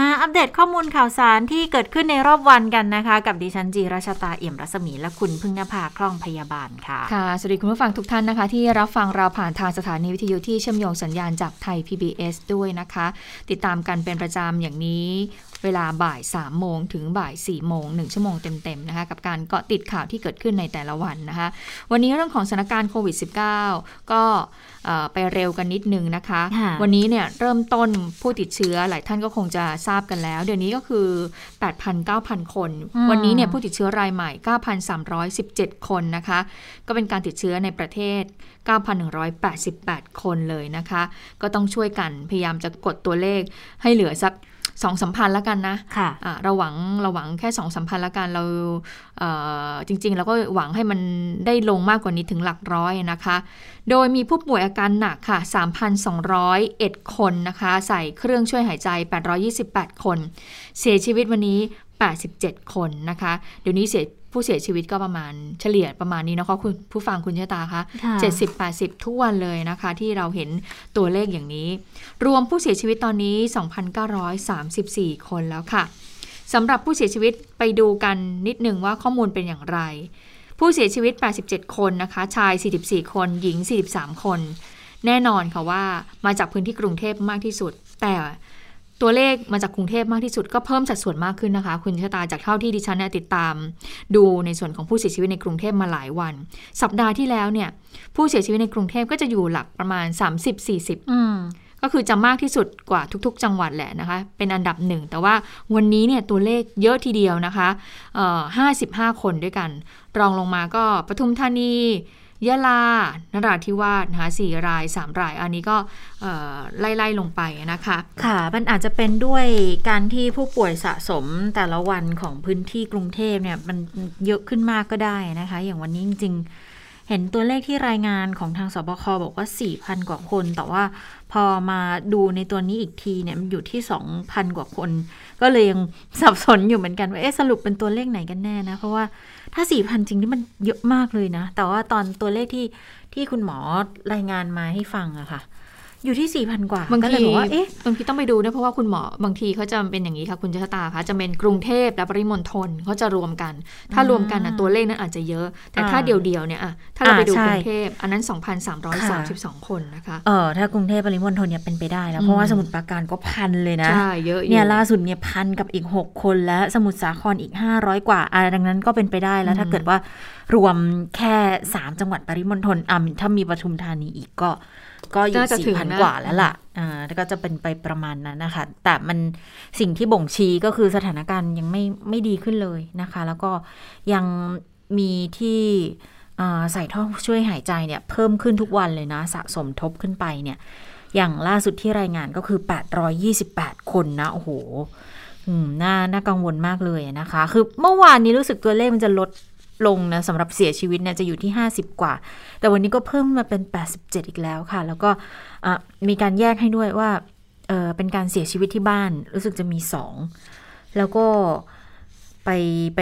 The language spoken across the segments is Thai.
มาอัปเดตข้อมูลข่าวสารที่เกิดขึ้นในรอบวันกันนะคะ กับดิฉันจีราชาตาเอี่ยมรัศมีและคุณพึ่งนภาคล่องพยาบาลค่ะ ค่ะสวัสดีคุณผู้ฟังทุกท่านนะคะ ที่รับฟังเราผ่านทางสถานีวิทยุที่เชื่อมโยงสัญญาณจากไทย PBS ด้วยนะคะ ติดตามกันเป็นประจำอย่างนี้ เวลาบ่าย3โมงถึงบ่าย4โมง1ชั่วโมงเต็มๆนะคะกับการเกาะติดข่าวที่เกิดขึ้นในแต่ละวันนะคะ วันนี้เรื่องของสถานการณ์โควิด -19 ก็ไปเร็วกันนิดนึงนะคะ วันนี้เนี่ยเริ่มต้นผู้ติดเชื้อหลายท่านก็คงจะทราบกันแล้ว เดี๋ยวนี้ก็คือ 8,000 9,000 คน วันนี้เนี่ยผู้ติดเชื้อรายใหม่ 9,317 คนนะคะ ก็เป็นการติดเชื้อในประเทศ 9,188 คนเลยนะคะ ก็ต้องช่วยกันพยายามจะกดตัวเลขให้เหลือสัก สองสัมพันธ์แล้วกันนะค่ะะเราหวังเราหวังแค่สองสัมพันธ์แล้วกันเราจริงๆเราก็หวังให้มันได้ลงมากกว่านี้ถึงหลักร้อยนะคะ โดยมีผู้ป่วยอาการหนักค่ะ 3,201 คนนะคะ ใส่เครื่องช่วยหายใจ 828 คน เสียชีวิตวันนี้ 87 คนนะคะ เดี๋ยวนี้เสีย ผู้เสียชีวิตก็ประมาณเฉลี่ยประมาณนี้นะคะคุณผู้ฟังคุณชะตาคะเจ็ดสิบแปดสิบทุกวันเลยนะคะ ที่เราเห็นตัวเลขอย่างนี้ รวมผู้เสียชีวิตตอนนี้ 2,934 คนแล้วค่ะสำหรับผู้เสียชีวิตไปดูกันนิดหนึ่งว่าข้อมูลเป็นอย่างไร ผู้เสียชีวิต 87 คนนะคะ ชาย 44 คน หญิง 43 คน แน่นอนค่ะว่ามาจากพื้นที่กรุงเทพมากที่สุด แต่ ตัวเลขมาจากกรุงเทพมากที่สุดก็เพิ่มสัดส่วนมากขึ้นนะคะ คุณชะตาจากเท่าที่ดิฉันติดตาม ดูในส่วนของผู้เสียชีวิตในกรุงเทพมาหลายวัน สัปดาห์ที่แล้วเนี่ย ผู้เสียชีวิตในกรุงเทพก็จะอยู่หลักประมาณ 30-40ก็คือจะมากที่สุดกว่าทุก ๆ จังหวัดแหละนะคะ เป็นอันดับหนึ่ง แต่ว่าวันนี้เนี่ยตัวเลขเยอะทีเดียวนะคะห้าสิบห้าคนด้วยกัน รองลงมาก็ปทุมธานี ยะลานราธิวาสนะคะสี่รายสามราย อันนี้ก็ไล่ๆลงไปนะคะ ค่ะ มันอาจจะเป็นด้วยการที่ผู้ป่วยสะสมแต่ละวันของพื้นที่กรุงเทพเนี่ยมันเยอะขึ้นมากก็ได้นะคะ อย่างวันนี้จริง ๆ เห็นตัวเลขที่รายงานของทางสบคบอกว่า 4,000 กว่าคน แต่ว่าพอมาดูในตัวนี้อีกทีเนี่ยมันอยู่ที่ 2,000 กว่าคน ก็เลยยังสับสนอยู่เหมือนกันว่าเอ๊ะสรุปเป็นตัวเลขไหนกันแน่นะ เพราะว่า ถ้าสี่พันจริงนี่มันเยอะมากเลยนะ แต่ว่าตอนตัวเลขที่ที่คุณหมอรายงานมาให้ฟังอะค่ะ อยู่ที่สี่พันกว่าบางทีบอกว่าเอ๊ะบางทีต้องไปดูนะเพราะว่าคุณหมอบางทีเขาจะเป็นอย่างนี้ค่ะคุณชะตาคะจะเป็นกรุงเทพและปริมณฑลเขาจะรวมกัน ถ้ารวมกันนะตัวเลขนั้นอาจจะเยอะ แต่ถ้าเดียวๆเนี่ยอะถ้าเราไปดูกรุงเทพอันนั้น 2,332 คนนะคะเออถ้ากรุงเทพปริมณฑลเนี่ยเป็นไปได้แล้ว เพราะว่าสมุทรปราการก็พันเลยนะใช่เยอะเนี่ยล่าสุดเนี่ยพันกับอีก 6 คนแล้วสมุทรสาครอีก 500 กว่าอ่าดังนั้นก็เป็นไปได้แล้วถ้าเกิดว่ารวมแค่ 3 จังหวัดปริมณฑลอ่าถ้ามีปทุมธานีอีกก็ ก็อยู่สี่พันกว่าแล้วล่ะอ่าก็จะเป็นไปประมาณนั้นนะคะ แต่มันสิ่งที่บ่งชี้ก็คือสถานการณ์ยังไม่ไม่ดีขึ้นเลยนะคะ แล้วก็ยังมีที่ใส่ท่อช่วยหายใจเนี่ยเพิ่มขึ้นทุกวันเลยนะ สะสมทบขึ้นไปเนี่ย อย่างล่าสุดที่รายงานก็คือ 828 คนนะ โอ้โหน่าน่ากังวลมากเลยนะคะ คือเมื่อวานนี้รู้สึกตัวเลขมันจะลด ลงนะสำหรับเสียชีวิตเนี่ยจะอยู่ที่ 50 กว่า แต่วันนี้ก็เพิ่มมาเป็น 87 อีกแล้วค่ะ แล้วก็มีการแยกให้ด้วยว่าเเป็นการเสียชีวิตที่บ้านรู้สึกจะมีสองแล้วก็ไปไป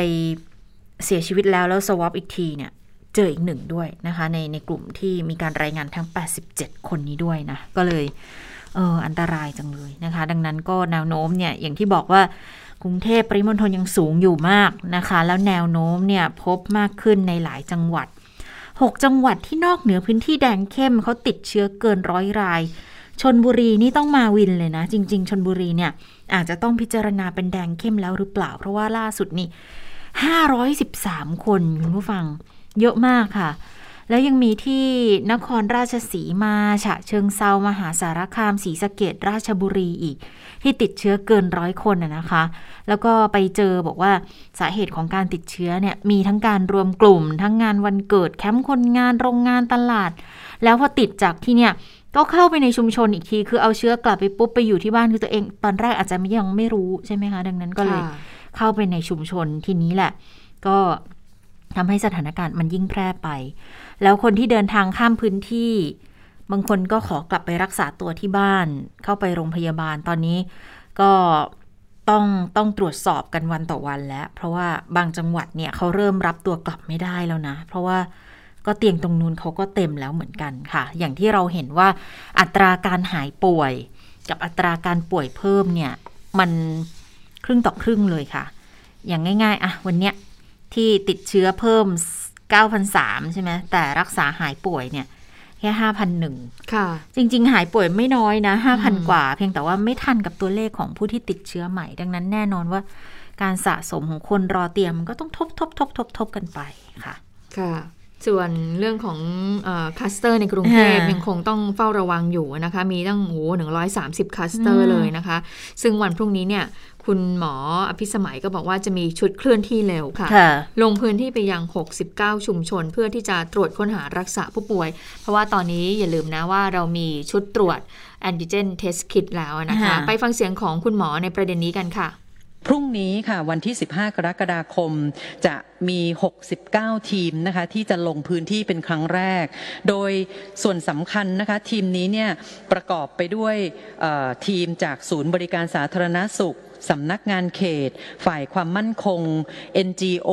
เสียชีวิตแล้วแล้วสวอปอีกทีเนี่ย เจออีกหนึ่งด้วยนะคะ ในในกลุ่มที่มีการรายงานทั้ง 87 คนนี้ด้วยนะ ก็เลยเอออันตรายจังเลยนะคะ ดังนั้นก็แนวโน้มเนี่ยอย่างที่บอกว่า กรุงเทพปริมณฑลยังสูงอยู่มากนะคะ แล้วแนวโน้มเนี่ยพบมากขึ้นในหลายจังหวัด 6 จังหวัดที่นอกเหนือพื้นที่แดงเข้มเขาติดเชื้อเกินร้อยรายชนบุรีนี่ต้องมาวินเลยนะ จริง ๆชนบุรีเนี่ยอาจจะต้องพิจารณาเป็นแดงเข้มแล้วหรือเปล่า เพราะว่าล่าสุดนี่513 คนคุณผู้ฟังเยอะมากค่ะ แล้วยังมีที่นครราชสีมาฉะเชิงเซามหาสารคามศรีสะเกดราชบุรีอีก ที่ติดเชื้อเกินร้อยคนนะคะ แล้วก็ไปเจอบอกว่าสาเหตุของการติดเชื้อเนี่ยมีทั้งการรวมกลุ่ม ทั้งงานวันเกิดแคมป์คนงานโรงงานตลาด แล้วพอติดจากที่เนี่ยก็เข้าไปในชุมชนอีกที คือเอาเชื้อกลับไปปุ๊บไปอยู่ที่บ้านคือตัวเอง ตอนแรกอาจจะยังไม่รู้ใช่ไหมคะ ดังนั้นก็เลยเข้าไปในชุมชนทีนี้แหละ ก็ทำให้สถานการณ์มันยิ่งแพร่ไป แล้วคนที่เดินทางข้ามพื้นที่ บางคนก็ขอกลับไปรักษาตัวที่บ้าน เข้าไปโรงพยาบาลตอนนี้ ก็ต้องต้องตรวจสอบกันวันต่อวันแล้ว เพราะว่าบางจังหวัดเนี่ยเขาเริ่มรับตัวกลับไม่ได้แล้วนะ เพราะว่าก็เตียงตรงนู้นเขาก็เต็มแล้วเหมือนกันค่ะ อย่างที่เราเห็นว่าอัตราการหายป่วย กับอัตราการป่วยเพิ่มเนี่ย มันครึ่งต่อครึ่งเลยค่ะ อย่างง่าย ๆอะวันเนี้ยที่ติดเชื้อเพิ่ม 9,003ใช่ไหมแต่รักษาหายป่วยเนี่ยแค่5,001ค่ะ จริง ๆ หายป่วยไม่น้อยนะ5,000กว่า เพียงแต่ว่าไม่ทันกับตัวเลขของผู้ที่ติดเชื้อใหม่ ดังนั้นแน่นอนว่าการสะสมของคนรอเตียงมันก็ต้องทบทบทบทบทบกันไปค่ะ ค่ะ ส่วนเรื่องของคลัสเตอร์ในกรุงเทพค่ะยังคงต้องเฝ้าระวังอยู่นะคะ มีตั้งโอ้หนึ่งร้อยสามสิบคลัสเตอร์อืมเลยนะคะ ซึ่งวันพรุ่งนี้เนี่ยคุณหมออภิสมัยก็บอกว่าจะมีชุดเคลื่อนที่เร็วค่ะค่ะ ลงพื้นที่ไปยัง 69 ชุมชน เพื่อที่จะตรวจค้นหารักษาผู้ป่วย เพราะว่าตอนนี้อย่าลืมนะว่าเรามีชุดตรวจ antigen test kit แล้วนะคะค่ะไปฟังเสียงของคุณหมอในประเด็นนี้กันค่ะ พรุ่งนี้ค่ะวันที่ 15 กรกฎาคมจะมี 69 ทีมนะคะที่จะลงพื้นที่เป็นครั้งแรก โดยส่วนสำคัญนะคะทีมนี้เนี่ยประกอบไปด้วยทีมจากศูนย์บริการสาธารณสุข สำนักงานเขต ฝ่ายความมั่นคง NGO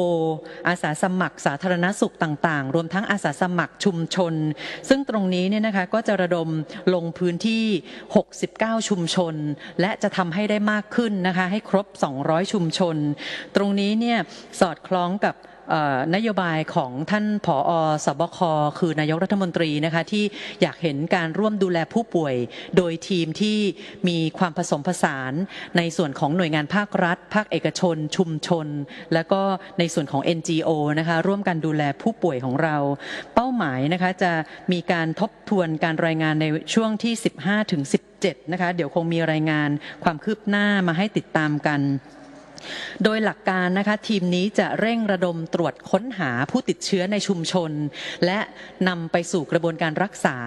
อาสาสมัครสาธารณสุขต่าง ๆ รวมทั้งอาสาสมัครชุมชน ซึ่งตรงนี้เนี่ยนะคะก็จะระดมลงพื้นที่ 69 ชุมชน และจะทำให้ได้มากขึ้นนะคะให้ครบ 200 ชุมชน ตรงนี้เนี่ยสอดคล้องกับ นโยบายของท่านผอสบคคือนายกรัฐมนตรีนะคะที่อยากเห็นการร่วมดูแลผู้ป่วย โดยทีมที่มีความผสมผสาน ในส่วนของหน่วยงานภาครัฐ ภาคเอกชน ชุมชน แล้วก็ในส่วนของ NGO นะคะร่วมกันดูแลผู้ป่วยของเรา เป้าหมายนะคะจะมีการทบทวนการรายงานในช่วงที่ 15ถึง17นะคะเดี๋ยวคงมีรายงานความคืบหน้ามาให้ติดตามกัน โดยหลักการนะคะทีมนี้จะเร่งระดมตรวจค้นหาผู้ติดเชื้อในชุมชน และนำไปสู่กระบวนการรักษา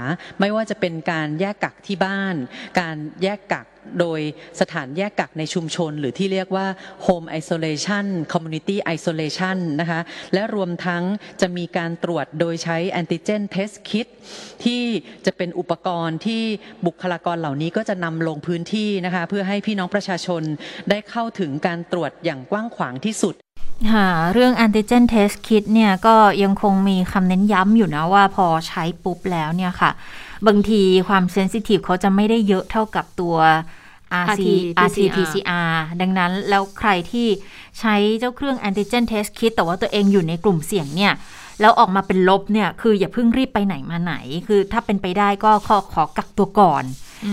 ไม่ว่าจะเป็นการแยกกักที่บ้าน การแยกกัก โดยสถานแยกกักในชุมชน หรือที่เรียกว่า Home Isolation Community Isolation นะคะและรวมทั้งจะมีการตรวจโดยใช้แอนติเจนเทสคิดที่จะเป็นอุปกรณ์ที่บุคลากรเหล่านี้ก็จะนำลงพื้นที่นะคะเพื่อให้พี่น้องประชาชนได้เข้าถึงการตรวจอย่างกว้างขวางที่สุด ค่ะเรื่อง antigen test kit เนี่ยก็ยังคงมีคำเน้นย้ำอยู่นะว่าพอใช้ปุ๊บแล้วเนี่ยค่ะ บางทีความเซนซิทีฟเขาจะไม่ได้เยอะเท่ากับตัว RC RT RT PCR ดังนั้นแล้วใครที่ใช้เจ้าเครื่อง antigen test kit แต่ว่าตัวเองอยู่ในกลุ่มเสี่ยงเนี่ยแล้วออกมาเป็นลบเนี่ยคืออย่าเพิ่งรีบไปไหนมาไหน คือถ้าเป็นไปได้ก็ขอขอกักตัวก่อน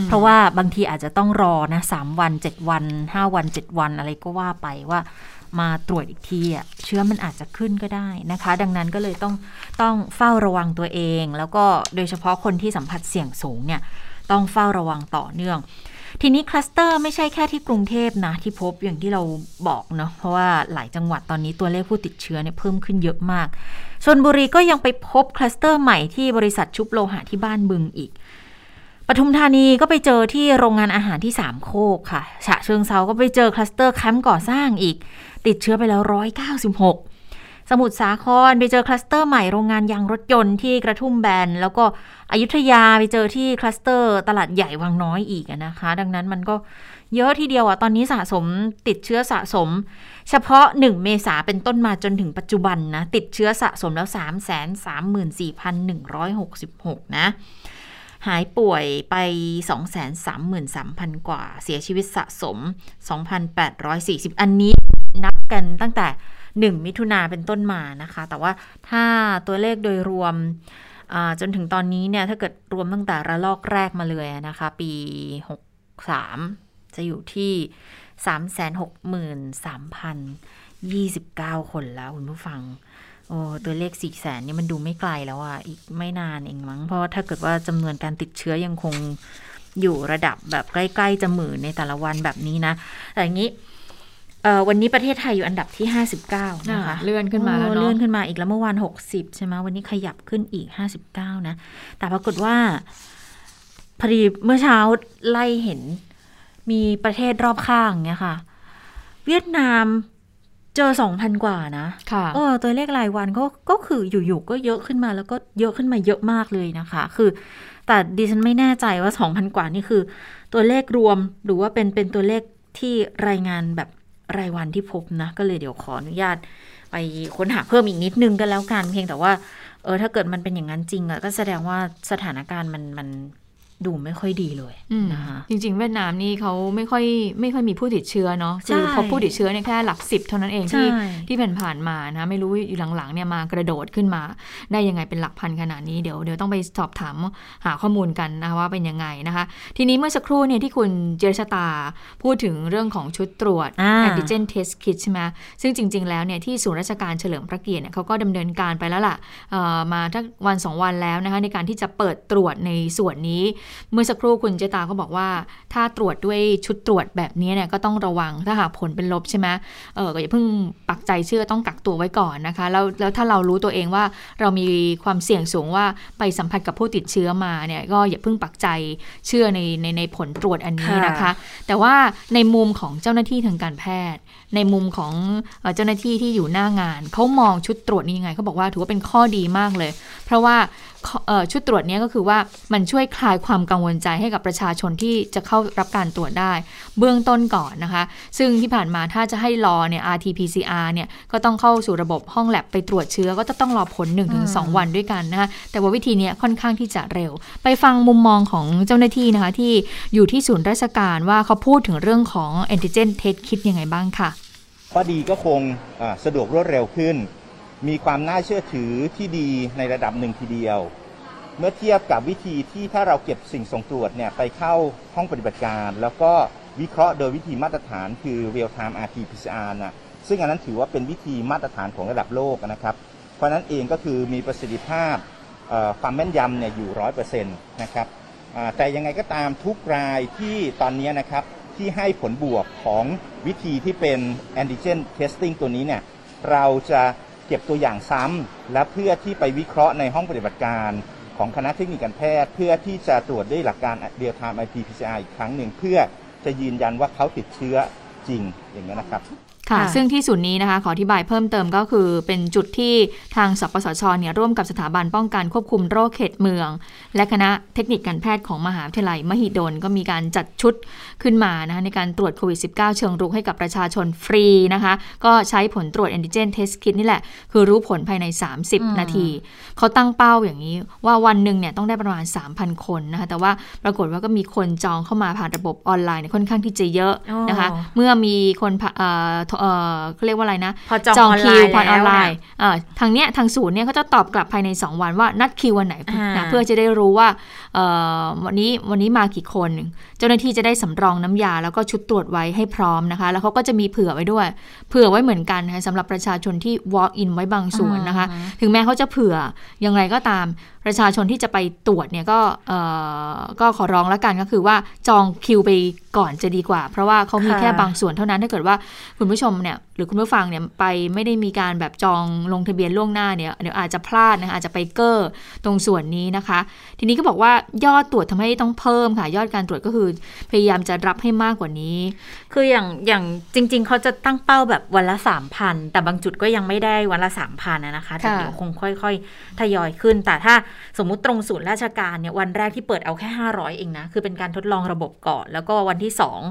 เพราะว่าบางทีอาจจะต้องรอนะสามวันเจ็ดวันห้าวันเจ็ดวันอะไรก็ว่าไปว่า มาตรวจอีกทีอะเชื้อมันอาจจะขึ้นก็ได้นะคะ ดังนั้นก็เลยต้องต้องเฝ้าระวังตัวเอง แล้วก็โดยเฉพาะคนที่สัมผัสเสี่ยงสูงเนี่ยต้องเฝ้าระวังต่อเนื่อง ทีนี้คลัสเตอร์ไม่ใช่แค่ที่กรุงเทพนะที่พบอย่างที่เราบอกเนาะเพราะว่าหลายจังหวัดตอนนี้ตัวเลขผู้ติดเชื้อเนี่ยเพิ่มขึ้นเยอะมากชนบุรีก็ยังไปพบคลัสเตอร์ใหม่ที่บริษัทชุบโลหะที่บ้านบึงอีก ปทุมธานีก็ไปเจอที่โรงงานอาหารที่สามโคกค่ะ ฉะเชิงเทราก็ไปเจอคลัสเตอร์แคมป์ก่อสร้างอีก ติดเชื้อไปแล้วร้อยเก้าสิบหกสมุทรสาครไปเจอคลัสเตอร์ใหม่โรงงานยางรถยนต์ที่กระทุ่มแบน แล้วก็อยุธยาไปเจอที่คลัสเตอร์ตลาดใหญ่วังน้อยอีกนะคะ ดังนั้นมันก็เยอะทีเดียวอะตอนนี้สะสมติดเชื้อสะสม เฉพาะ 1 เมษาเป็นต้นมาจนถึงปัจจุบันนะ ติดเชื้อสะสมแล้ว 3 3 4 1 6 6 นะ หายป่วยไป 233,000 กว่า เสียชีวิตสะสม 2,840 อันนี้นับกันตั้งแต่ 1 มิถุนาเป็นต้นมานะคะ แต่ว่าถ้าตัวเลขโดยรวมจนถึงตอนนี้เนี่ย ถ้าเกิดรวมตั้งแต่ระลอกแรกมาเลยนะคะ ปี 63 จะอยู่ที่ 363,029 คนแล้วคุณผู้ฟัง โอ้ตัวเลขสี่แสนนี่มันดูไม่ไกลแล้วอะ อีกไม่นานเองมั้ง เพราะว่าถ้าเกิดว่าจำนวนการติดเชื้อยังคงอยู่ระดับแบบใกล้ ๆ จะหมื่นในแต่ละวันแบบนี้นะ แต่อย่างนี้เอ่อวันนี้ประเทศไทยอยู่อันดับที่ 59 นะคะ เลื่อนขึ้นมาแล้วโอ้เนาะเลื่อนขึ้นมาอีกแล้วเมื่อวาน 60 ใช่ไหมวันนี้ขยับขึ้นอีก 59 นะ แต่ปรากฏว่าพอดีเมื่อเช้าไล่เห็นมีประเทศรอบข้างเนี่ยค่ะ เวียดนาม เจอสองพันกว่านะค่ะเออตัวเลขรายวันก็ก็คืออยู่ๆก็เยอะขึ้นมาแล้วก็เยอะขึ้นมาเยอะมากเลยนะคะ คือ แต่ดิฉันไม่แน่ใจว่าสองพันกว่านี่คือ ตัวเลขรวมหรือว่าเป็นเป็นตัวเลขที่รายงานแบบรายวันที่พบนะ ก็เลยเดี๋ยวขออนุญาตไปค้นหาเพิ่มอีกนิดนึงกันแล้วกัน เพียงแต่ว่า เออถ้าเกิดมันเป็นอย่างนั้นจริงอะก็แสดงว่าสถานการณ์มันมัน ดูไม่ค่อยดีเลยอืมนะคะจริง ๆ เวียดนามนี่เขาไม่ค่อยไม่ค่อยมีผู้ติดเชื้อเนาะใช่คือพอผู้ติดเชื้อเนี่ยแค่หลักสิบเท่านั้นเองที่ใช่ที่ผ่านๆมานะไม่รู้อยู่หลังๆเนี่ยมากระโดดขึ้นมา ได้ยังไงเป็นหลักพันขนาดนี้เดี๋ยวเดี๋ยวต้องไปสอบถามหาข้อมูลกันนะคะว่าเป็นยังไงนะคะ ทีนี้เมื่อสักครู่เนี่ยที่คุณเจรชตาพูดถึงเรื่องของชุดตรวจอ่าแอนติเจนเทสคิดใช่ไหมซึ่งจริง ๆ แล้วเนี่ยที่ศูนย์ราชการเฉลิมพระเกียรติเนี่ยเขาก็ดำเนินการไปแล้วล่ะเอ่อมาทั้งวันสองวันแล้วนะคะในการที่จะเปิดตรวจในส่วนนี้เมื่อสักครู่คุณเจตาก็บอกว่า ถ้าตรวจด้วยชุดตรวจแบบนี้เนี่ยก็ต้องระวังถ้าหากผลเป็นลบใช่ไหมเออก็อย่าเพิ่งปักใจเชื่อต้องกักตัวไว้ก่อนนะคะ แล้วแล้วถ้าเรารู้ตัวเองว่าเรามีความเสี่ยงสูงว่าไปสัมผัสกับผู้ติดเชื้อมาเนี่ยก็อย่าเพิ่งปักใจเชื่อในในในผลตรวจอันนี้นะคะค่ะแต่ว่าในมุมของเจ้าหน้าที่ทางการแพทย์ ในมุมของเอ่อเจ้าหน้าที่ที่อยู่หน้างานเขามองชุดตรวจนี้ยังไงเขาบอกว่าถือว่าเป็นข้อดีมากเลย เพราะว่าข้อเอ่อ ชุดตรวจเนี้ก็คือว่ามันช่วยคลายความกังวลใจให้กับประชาชนที่จะเข้ารับการตรวจได้ เบื้องต้นก่อนนะคะ ซึ่งที่ผ่านมาถ้าจะให้รอเนี่ย RT-PCR เนี่ยก็ต้องเข้าสู่ระบบห้องแลบไปตรวจเชื้อก็จะต้องรอผล 1-2 วันด้วยกันนะคะแต่ว่าวิธีเนี้ยค่อนข้างที่จะเร็ว ไปฟังมุมมองของเจ้าหน้าที่นะคะที่อยู่ที่ศูนย์ราชการว่าเขาพูดถึงเรื่องของ antigen test kit ยังไงบ้างค่ะข้อดีก็คงอ่าสะดวกรวดเร็วขึ้น มีความน่าเชื่อถือที่ดีในระดับหนึ่งทีเดียว เมื่อเทียบกับวิธีที่ถ้าเราเก็บสิ่งส่งตรวจเนี่ยไปเข้าห้องปฏิบัติการ แล้วก็วิเคราะห์โดยวิธีมาตรฐานคือ real time RT-PCR นะซึ่งอันนั้นถือว่าเป็นวิธีมาตรฐานของระดับโลกนะครับ เพราะนั้นเองก็คือมีประสิทธิภาพความแม่นยำเนี่ยอยู่ร้อยเปอร์เซ็นต์นะครับแต่ยังไงก็ตามทุกรายที่ตอนนี้นะครับที่ให้ผลบวกของวิธีที่เป็น antigen testing ตัวนี้เนี่ยเราจะ เก็บตัวอย่างซ้ำและเพื่อที่ไปวิเคราะห์ในห้องปฏิบัติการของคณะเทคนิคการแพทย์ เพื่อที่จะตรวจด้วยหลักการ real time RT-PCR อีกครั้งหนึ่งเพื่อจะยืนยันว่าเขาติดเชื้อจริงอย่างนี้นะครับ ค่ะค่ะซึ่งที่ศูนย์นี้นะคะขออธิบายเพิ่มเติมก็คือ เป็นจุดที่ทางสปสชเนี่ยร่วมกับสถาบันป้องกันควบคุมโรคเขตเมือง และคณะเทคนิคการแพทย์ของมหาวิทยาลัยมหิดลก็มีการจัดชุดขึ้นมานะคะในการตรวจโควิด -19 เชิงรุกให้กับประชาชนฟรีนะคะ ก็ใช้ผลตรวจแอนติเจนเทสคิ t นี่แหละ คือรู้ผลภายใน 30 นาที เขาตั้งเป้าอย่างนี้ว่าวันหนึ่งเนี่ยต้องได้ประมาณ 3,000 คนนะคะแต่ว่าปรากฏว่าก็มีคนจองเข้ามาผ่านระบบออนไลน์เนี่ยค่อนข้างที่จะเยอะนะคะอ๋อเมื่อมีคนผ่าเอ่อเอ่อเขาเรียกว่าอะไรนะพอจองออนไลคิวน์ผ่านออนไลแล้วน์เอ่อทางเนี้ยทางศูนย์เนี่ยเขาจะตอบกลับภายใน 2 วันว่านัดคิววันไหนอ่านะเพื่อจะได้รู้ว่าเอ่อวันนี้วันนี้มากี่คน เจ้าหน้าที่จะได้สำรองน้ำยา แล้วก็ชุดตรวจไว้ให้พร้อมนะคะ แล้วเขาก็จะมีเผื่อไว้ด้วย เผื่อไว้เหมือนกันนะคะสำหรับประชาชนที่ walk in ไว้บางส่วนนะคะ ถึงแม้เขาจะเผื่ออย่างไรก็ตามประชาชนที่จะไปตรวจเนี่ยก็เอ่อก็ขอร้องแล้วกันก็คือว่าจองคิวไปก่อนจะดีกว่า เพราะว่าเขามีค่ะแค่บางส่วนเท่านั้นถ้าเกิดว่าคุณผู้ชมเนี่ยหรือคุณผู้ฟังเนี่ยไปไม่ได้มีการแบบจองลงทะเบียนล่วงหน้าเนี่ยเดี๋ยวอาจจะพลาดนะคะอาจจะไปเกอร์ตรงส่วนนี้นะคะ ทีนี้ก็บอกว่ายอดตรวจทำให้ต้องเพิ่มค่ะ ยอดการตรวจก็คือพยายามจะรับให้มากกว่านี้ คืออย่างอย่างจริง ๆเขาจะตั้งเป้าแบบวันละสามพันแต่บางจุดก็ยังไม่ได้วันละสามพันนะคะแต่ค่ะเดี๋ยวคงค่อย ๆ ทยอยขึ้นแต่ถ้าสมมุติตรงศูนย์ราชการเนี่ยวันแรกที่เปิดเอาแค่ 500 เองนะ คือเป็นการทดลองระบบก่อน แล้วก็วันที่สอง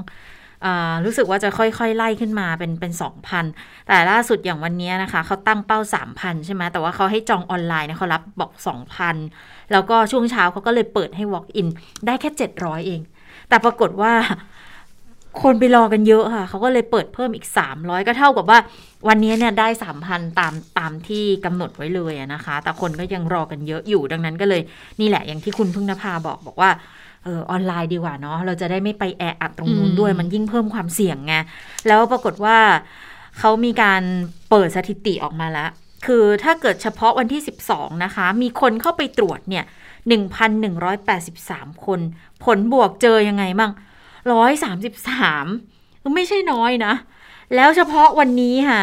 รู้สึกว่าจะค่อยๆ ไล่ขึ้นมาเป็นเป็นสองพันแต่ล่าสุดอย่างวันนี้นะคะ เขาตั้งเป้า 3,000 ใช่ไหมแต่ว่าเขาให้จองออนไลน์เนี่ยเขารับบอก 2,000 แล้วก็ช่วงเช้าเขาก็เลยเปิดให้ walk in ได้แค่ 700 เอง แต่ปรากฏว่าคนไปรอกันเยอะค่ะ เขาก็เลยเปิดเพิ่มอีก 300 ก็เท่ากับว่า วันนี้เนี่ยได้3,000ตามตามที่กำหนดไว้เลยอะนะคะ แต่คนก็ยังรอกันเยอะอยู่ดังนั้นก็เลยนี่แหละอย่างที่คุณพึ่งนภาบอกบอกว่าเออออนไลน์ดีกว่าเนาะเราจะได้ไม่ไปแออัดตรงนู้นอืมด้วยมันยิ่งเพิ่มความเสี่ยงไงแล้วปรากฏว่าเขามีการเปิดสถิติออกมาแล้ว คือถ้าเกิดเฉพาะวันที่ 12 นะคะ มีคนเข้าไปตรวจเนี่ย 1,183 คน ผลบวกเจอยังไงบ้างร้อยสามสิบสามไม่ใช่น้อยนะ แล้วเฉพาะวันนี้ค่ะ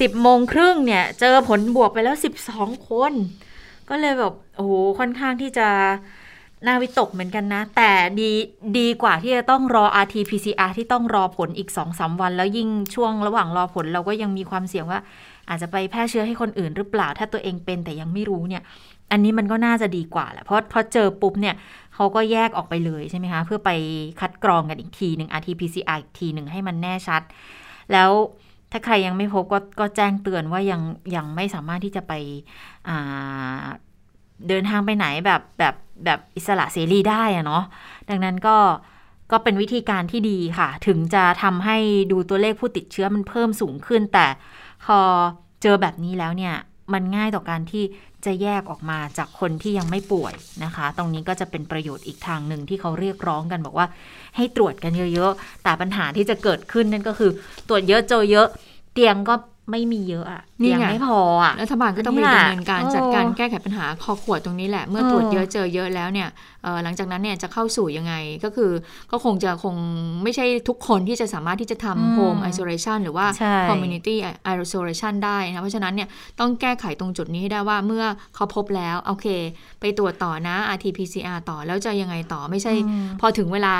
สิบโมงครึ่งเนี่ย เจอผลบวกไปแล้วสิบสองคน ก็เลยแบบโอ้โหค่อนข้างที่จะน่าวิตกเหมือนกันนะ แต่ดีดีกว่าที่จะต้องรอ RT-PCR ที่ต้องรอผลอีก2อสวัน แล้วยิ่งช่วงระหว่างรอผลเราก็ยังมีความเสี่ยงว่า อาจจะไปแพร่เชื้อให้คนอื่นหรือเปล่า ถ้าตัวเองเป็นแต่ยังไม่รู้เนี่ย อันนี้มันก็น่าจะดีกว่าแหละเพราะพอเจอปุ๊บเนี่ยเขาก็แยกออกไปเลยใช่ไหมคะเพื่อไปคัดกรองกันอีกทีหนึ่ง RT-PCR อีกทีหนึ่งให้มันแน่ชัด แล้วถ้าใครยังไม่พบก็ก็แจ้งเตือนว่ายังยังไม่สามารถที่จะไปเดินทางไปไหนแบบแบบแบบอิสระเสรีได้อะเนาะดังนั้นก็ก็เป็นวิธีการที่ดีค่ะ ถึงจะทำให้ดูตัวเลขผู้ติดเชื้อมันเพิ่มสูงขึ้น แต่พอเจอแบบนี้แล้วเนี่ย มันง่ายต่อการที่จะแยกออกมาจากคนที่ยังไม่ป่วยนะคะ ตรงนี้ก็จะเป็นประโยชน์อีกทางหนึ่งที่เขาเรียกร้องกันบอกว่า ให้ตรวจกันเยอะๆ แต่ปัญหาที่จะเกิดขึ้นนั่นก็คือ ตรวจเยอะเจอเยอะ เตียงก็ ไม่มีเยอะอะนี่ยังไม่พออะรัฐบาลก็ต้องไปดำเนินการจัดการแก้ไขปัญหาคอขวดตรงนี้แหละ เมื่อตรวจเยอะเจอเยอะแล้วเนี่ยหลังจากนั้นเนี่ยจะเข้าสู่ยังไงก็คือก็คงจะคงไม่ใช่ทุกคนที่จะสามารถที่จะทำ home isolation หรือว่า community isolation ได้นะเพราะฉะนั้นเนี่ยต้องแก้ไขตรงจุดนี้ให้ได้ว่าเมื่อเขาพบแล้วโอเค ไปตรวจต่อนะ RT-PCR ต่อแล้วจะยังไงต่อไม่ใช่ พอถึงเวลา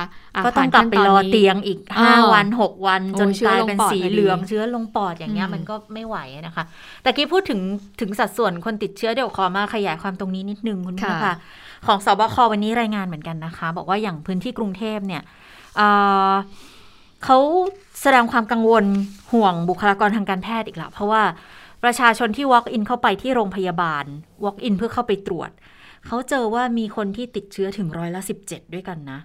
ก็ต้องกลับไปรอเตียงอีก5วัน 6 วันจนกลายเป็นสีเหลืองเชื้อลงปอดอย่างเงี้ยมันก็ไม่ไหวนะคะ ตะกี้พูดถึงถึงสัดส่วนคนติดเชื้อเดี๋ยวขอมาขยายความตรงนี้นิดนึงคุณผู้ชมค่ะ ของสบควันนี้รายงานเหมือนกันนะคะ บอกว่าอย่างพื้นที่กรุงเทพเนี่ยเขาแสดงความกังวลห่วงบุคลากรทางการแพทย์อีกแล้วเพราะว่าประชาชนที่ walk in เข้าไปที่โรงพยาบาล walk in เพื่อเข้าไปตรวจ เขาเจอว่ามีคนที่ติดเชื้อถึงร้อยละสิบเจ็ดด้วยกันนะ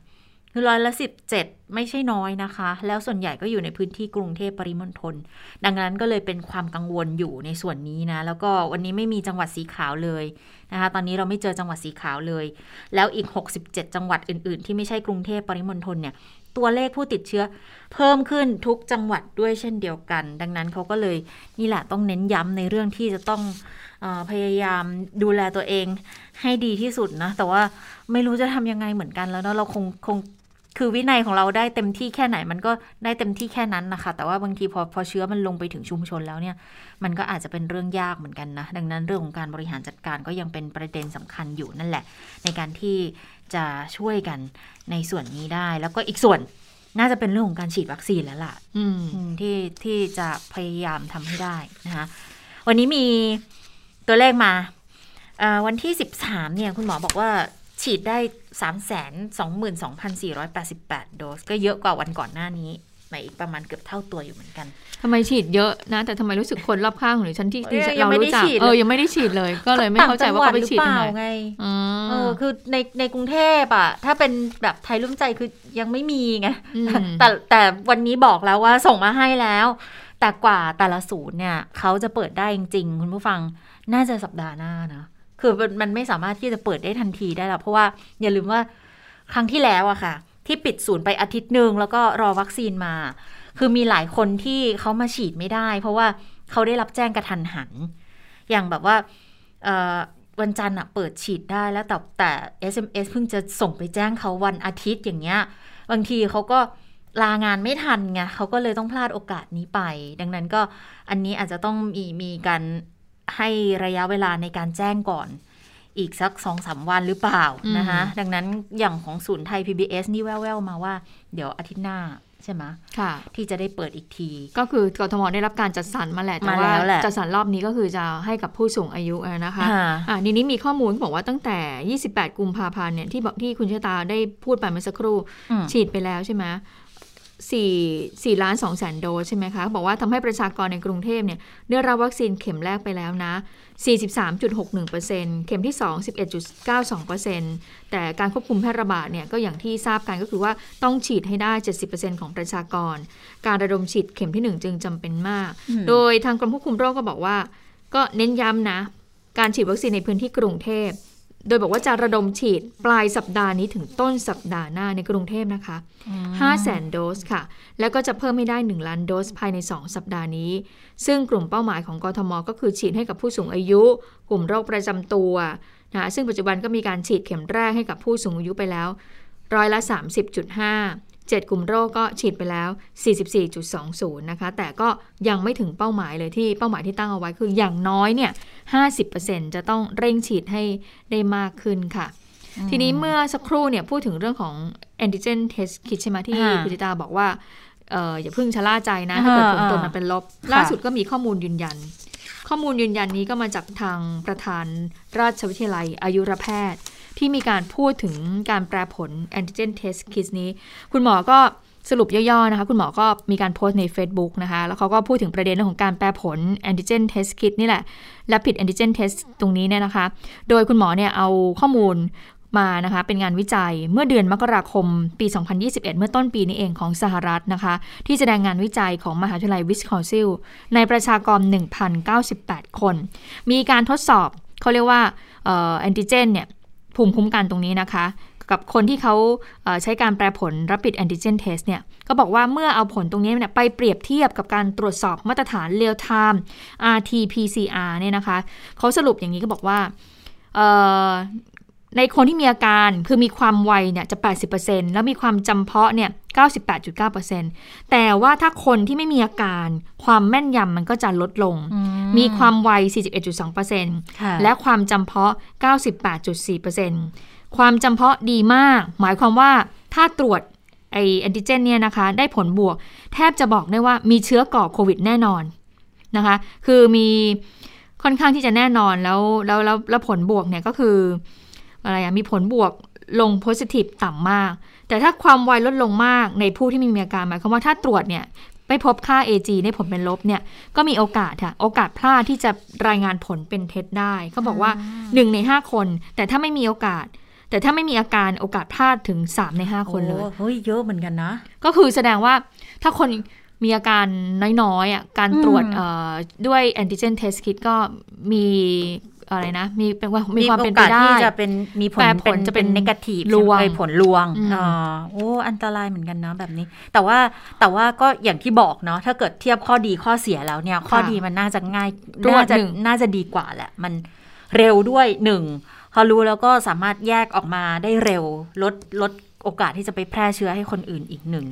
คือร้อยละสิบเจ็ดไม่ใช่น้อยนะคะ แล้วส่วนใหญ่ก็อยู่ในพื้นที่กรุงเทพปริมณฑลดังนั้นก็เลยเป็นความกังวลอยู่ในส่วนนี้นะ แล้วก็วันนี้ไม่มีจังหวัดสีขาวเลยนะคะ ตอนนี้เราไม่เจอจังหวัดสีขาวเลย แล้วอีก 67 จังหวัดอื่น ๆ ที่ไม่ใช่กรุงเทพปริมณฑลเนี่ย ตัวเลขผู้ติดเชื้อเพิ่มขึ้นทุกจังหวัดด้วยเช่นเดียวกัน ดังนั้นเขาก็เลยนี่แหละต้องเน้นย้ำในเรื่องที่จะต้องอพยายามดูแลตัวเองให้ดีที่สุดนะ แต่ว่าไม่รู้จะทำยังไงเหมือนกันแล้วเนาะเราคงคง คือวินัยของเราได้เต็มที่แค่ไหน มันก็ได้เต็มที่แค่นั้นนะคะ แต่ว่าบางทีพอพอเชื้อมันลงไปถึงชุมชนแล้วเนี่ย มันก็อาจจะเป็นเรื่องยากเหมือนกันนะ ดังนั้นเรื่องของการบริหารจัดการก็ยังเป็นประเด็นสำคัญอยู่นั่นแหละ ในการที่จะช่วยกันในส่วนนี้ได้ แล้วก็อีกส่วนน่าจะเป็นเรื่องของการฉีดวัคซีนแล้วล่ะที่ที่จะพยายามทำให้ได้นะคะวันนี้มีตัวเลขมาวันที่ 13เนี่ยคุณหมอบอกว่า ฉีดได้ 3 2 2 4 8 8 โดส ก็เยอะกว่าวันก่อนหน้านี้หมายอีกประมาณเกือบเท่าตัวอยู่เหมือนกันทำไมฉีดเยอะนะ แต่ทำไมรู้สึกคนรอบข้างหรือฉันที่ที่เรารู้จักเออยังไม่ได้ฉีดเลย ก็เลยไม่เข้าใจว่าเขาไปฉีดทำไมไงเออคือในในกรุงเทพอะ ถ้าเป็นแบบไทยร่วมใจคือยังไม่มีไงแต่แต่วันนี้บอกแล้วว่าส่งมาให้แล้ว แต่กว่าแต่ละศูนย์เนี่ย เขาจะเปิดได้จริงๆ คุณผู้ฟังน่าจะสัปดาห์หน้านะ คือมันไม่สามารถที่จะเปิดได้ทันทีได้แล้วเพราะว่าอย่าลืมว่าครั้งที่แล้วอะค่ะ ที่ปิดศูนย์ไปอาทิตย์หนึ่งแล้วก็รอวัคซีนมา คือมีหลายคนที่เขามาฉีดไม่ได้ เพราะว่าเขาได้รับแจ้งกระทันหัน อย่างแบบว่าวันจันทร์อะเปิดฉีดได้แล้วแต่แต่ SMS เพิ่งจะส่งไปแจ้งเขาวันอาทิตย์อย่างเงี้ย บางทีเขาก็ลางานไม่ทันไงเขาก็เลยต้องพลาดโอกาสนี้ไป ดังนั้นก็อันนี้อาจจะต้องมีมีการ ให้ระยะเวลาในการแจ้งก่อน อีกสักสองสาวันหรือเปล่านะคะดังนั้นอย่างของศูนย์ไทย PBS นี่แว่วๆมาว่า เดี๋ยวอาทิตย์หน้าใช่ไหมค่ะที่จะได้เปิดอีกที ก็คือกทมได้รับการจัดสรรมาแหละแต่ว่าจัดสรรรอบนี้ก็คือจะให้กับผู้สูงอายุนะคะอ่านี้นี้มีข้อมูลบอกว่าตั้งแต่ 28 กุมภาพันธ์เนี่ยที่บอกที่คุณชะตาได้พูดไปเมื่อสักครู่ฉีดไปแล้วใช่ไหม 4 4ล้าน2แสนโดสใช่ไหมคะ บอกว่าทำให้ประชากรในกรุงเทพเนี่ยได้รับวัคซีนเข็มแรกไปแล้วนะ 43.61%เข็มที่ 2 11.92%แต่การควบคุมแพร่ระบาดเนี่ยก็อย่างที่ทราบกันก็คือว่าต้องฉีดให้ได้ 70%ของประชากร การระดมฉีดเข็มที่ 1 จึงจำเป็นมาก โดยทางกรมควบคุมโรคก็บอกว่า ก็เน้นย้ำนะ การฉีดวัคซีนในพื้นที่กรุงเทพ โดยบอกว่าจะระดมฉีดปลายสัปดาห์นี้ถึงต้นสัปดาห์หน้าในกรุงเทพนะคะ5แสนโดสค่ะ แล้วก็จะเพิ่มไม่ได้ 1 ล้านโดสภายใน 2 สัปดาห์นี้ ซึ่งกลุ่มเป้าหมายของกทม ก็คือฉีดให้กับผู้สูงอายุ กลุ่มโรคประจำตัวนะซึ่งปัจจุบันก็มีการฉีดเข็มแรกให้กับผู้สูงอายุไปแล้วร้อยละ 30.5 7 กลุ่มโรคก็ฉีดไปแล้ว 44.20 นะคะ แต่ก็ยังไม่ถึงเป้าหมายเลยที่เป้าหมายที่ตั้งเอาไว้คืออย่างน้อยเนี่ย 50%จะต้องเร่งฉีดให้ได้มากขึ้นค่ะ ทีนี้เมื่อสักครู่เนี่ยพูดถึงเรื่องของ antigen test kit ใช่ไหมที่ค่ะคุณจิตาบอกว่าเอออย่าเพิ่งชะล่าใจนะ ถ้าเกิดผลตรวจมันเป็นลบค่ะล่าสุดก็มีข้อมูลยืนยัน ข้อมูลยืนยันนี้ก็มาจากทางประธานราชวิทยาลัยอายุรแพทย์ ที่มีการพูดถึงการแปลผล antigen test kit นี้ คุณหมอก็สรุปย่อๆนะคะ คุณหมอก็มีการโพสต์ใน Facebook นะคะ แล้วเขาก็พูดถึงประเด็นเรื่องของการแปลผล antigen test kit นี่แหละ และผิด antigen test ตรงนี้เนี่ยนะคะ โดยคุณหมอเนี่ยเอาข้อมูลมานะคะ เป็นงานวิจัยเมื่อเดือนมกราคมปี 2021 เมื่อต้นปีนี้เองของสหรัฐนะคะ ที่แสดงงานวิจัยของมหาวิทยาลัยวิสคอนซิลในประชากร 1,098 คน มีการทดสอบเขาเรียกว่าแอนติเจนเนี่ย ภูมิคุ้มกันตรงนี้นะคะ กับคนที่เขาเอ่อใช้การแปลผล Rapid Antigen Test เนี่ยก็บอกว่าเมื่อเอาผลตรงนี้เนี่ยไปเปรียบเทียบกับการตรวจสอบมาตรฐาน Real Time RT-PCR เนี่ยนะคะเขาสรุปอย่างนี้ก็บอกว่า ในคนที่มีอาการคือมีความไวเนี่ยจะ 80%แล้วมีความจำเพาะเนี่ย 98.9%แต่ว่าถ้าคนที่ไม่มีอาการ ความแม่นยำมันก็จะลดลง มีความไว 41.2%ค่ะและความจำเพาะ 98.4%ความจำเพาะดีมาก หมายความว่าถ้าตรวจไอแอนติเจนเนี่ยนะคะ ได้ผลบวก แทบจะบอกได้ว่ามีเชื้อก่อโควิดแน่นอนนะคะ คือมีค่อนข้างที่จะแน่นอนแล้วแล้วแล้วแล้วผลบวกเนี่ยก็คือ อะไรอะมีผลบวกลงโพสิทีฟต่ำมาก แต่ถ้าความไวลดลงมากในผู้ที่ไม่มีอาการหมายความว่าถ้าตรวจเนี่ยไม่พบค่า AG ได้ผลเป็นลบเนี่ยก็มีโอกาสค่ะโอกาสพลาดที่จะรายงานผลเป็นเท็จได้เขาบอกว่าหนึ่งในห้าคน แต่ถ้าไม่มีโอกาส แต่ถ้าไม่มีอาการโอกาสพลาดถึง 3 ใน 5 คนเลยโอ้เฮ้ยเยอะเหมือนกันนะ ก็คือแสดงว่าถ้าคนมีอาการน้อยๆอะการตรวจอืมเอ่อด้วย antigen test kit ก็มี อะไรนะ มีเป็นว่ามีความเป็นไปโอกาสได้ที่จะเป็นมีผลแปลผลเป็นจะเป็นนกาทีฟลวงผลลวงอืมอ๋อโอ้อันตรายเหมือนกันนะแบบนี้ แต่ว่าแต่ว่าก็อย่างที่บอกเนาะถ้าเกิดเทียบข้อดีข้อเสียแล้วเนี่ย ข้อดีมันน่าจะง่ายรวดน่าจะหนึ่งน่าจะดีกว่าแหละ มันเร็วด้วยหนึ่งพอรู้แล้วก็สามารถแยกออกมาได้เร็วลดลด โอกาสที่จะไปแพร่เชื้อให้คนอื่นอีกหนึ่ง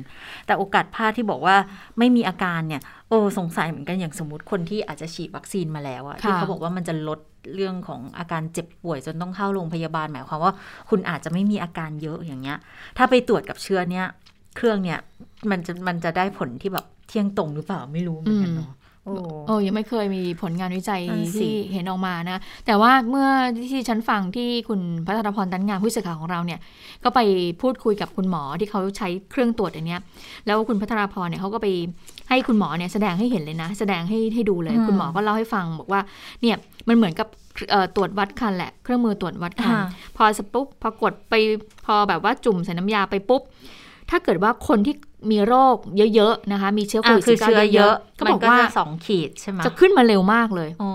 แต่โอกาสพลาดที่บอกว่าไม่มีอาการเนี่ยโอ้สงสัยเหมือนกันอย่างสมมติคนที่อาจจะฉีดวัคซีนมาแล้วอะที่ค่ะเขาบอกว่ามันจะลดเรื่องของอาการเจ็บป่วยจนต้องเข้าโรงพยาบาลหมายความว่า คุณอาจจะไม่มีอาการเยอะอย่างเงี้ย ถ้าไปตรวจกับเชื้อเนี้ยเครื่องเนี่ยมันจะมันจะได้ผลที่แบบเที่ยงตรงหรือเปล่าไม่รู้เหมือนกันเนาะ โอ้โอ้ยังไม่เคยมีผลงานวิจัยนั่นสิที่เห็นออกมานะ แต่ว่าเมื่อที่ฉันฟังที่คุณพัทรพรตันงานผู้สื่อข่าวของเราเนี่ย ก็ไปพูดคุยกับคุณหมอที่เขาใช้เครื่องตรวจอันเนี้ย แล้วคุณพัทรพรเนี่ยเขาก็ไปให้คุณหมอเนี่ยแสดงให้เห็นเลยนะ แสดงให้ให้ดูเลยอืมคุณหมอก็เล่าให้ฟังบอกว่าเนี่ยมันเหมือนกับเอ่อตรวจวัดคันแหละเครื่องมือตรวจวัดคันค่ะพอสปุ๊บพอกดไปพอแบบว่าจุ่มใส่น้ำยาไปปุ๊บถ้าเกิดว่าคนที่ มีโรคเยอะๆนะคะ มีเชื้อโคอะวิดคือ19เชื้อเยอะก็มับนอกก็ว่าจะสองขีดใช่ไหมจะขึ้นมาเร็วมากเลยอ๋อ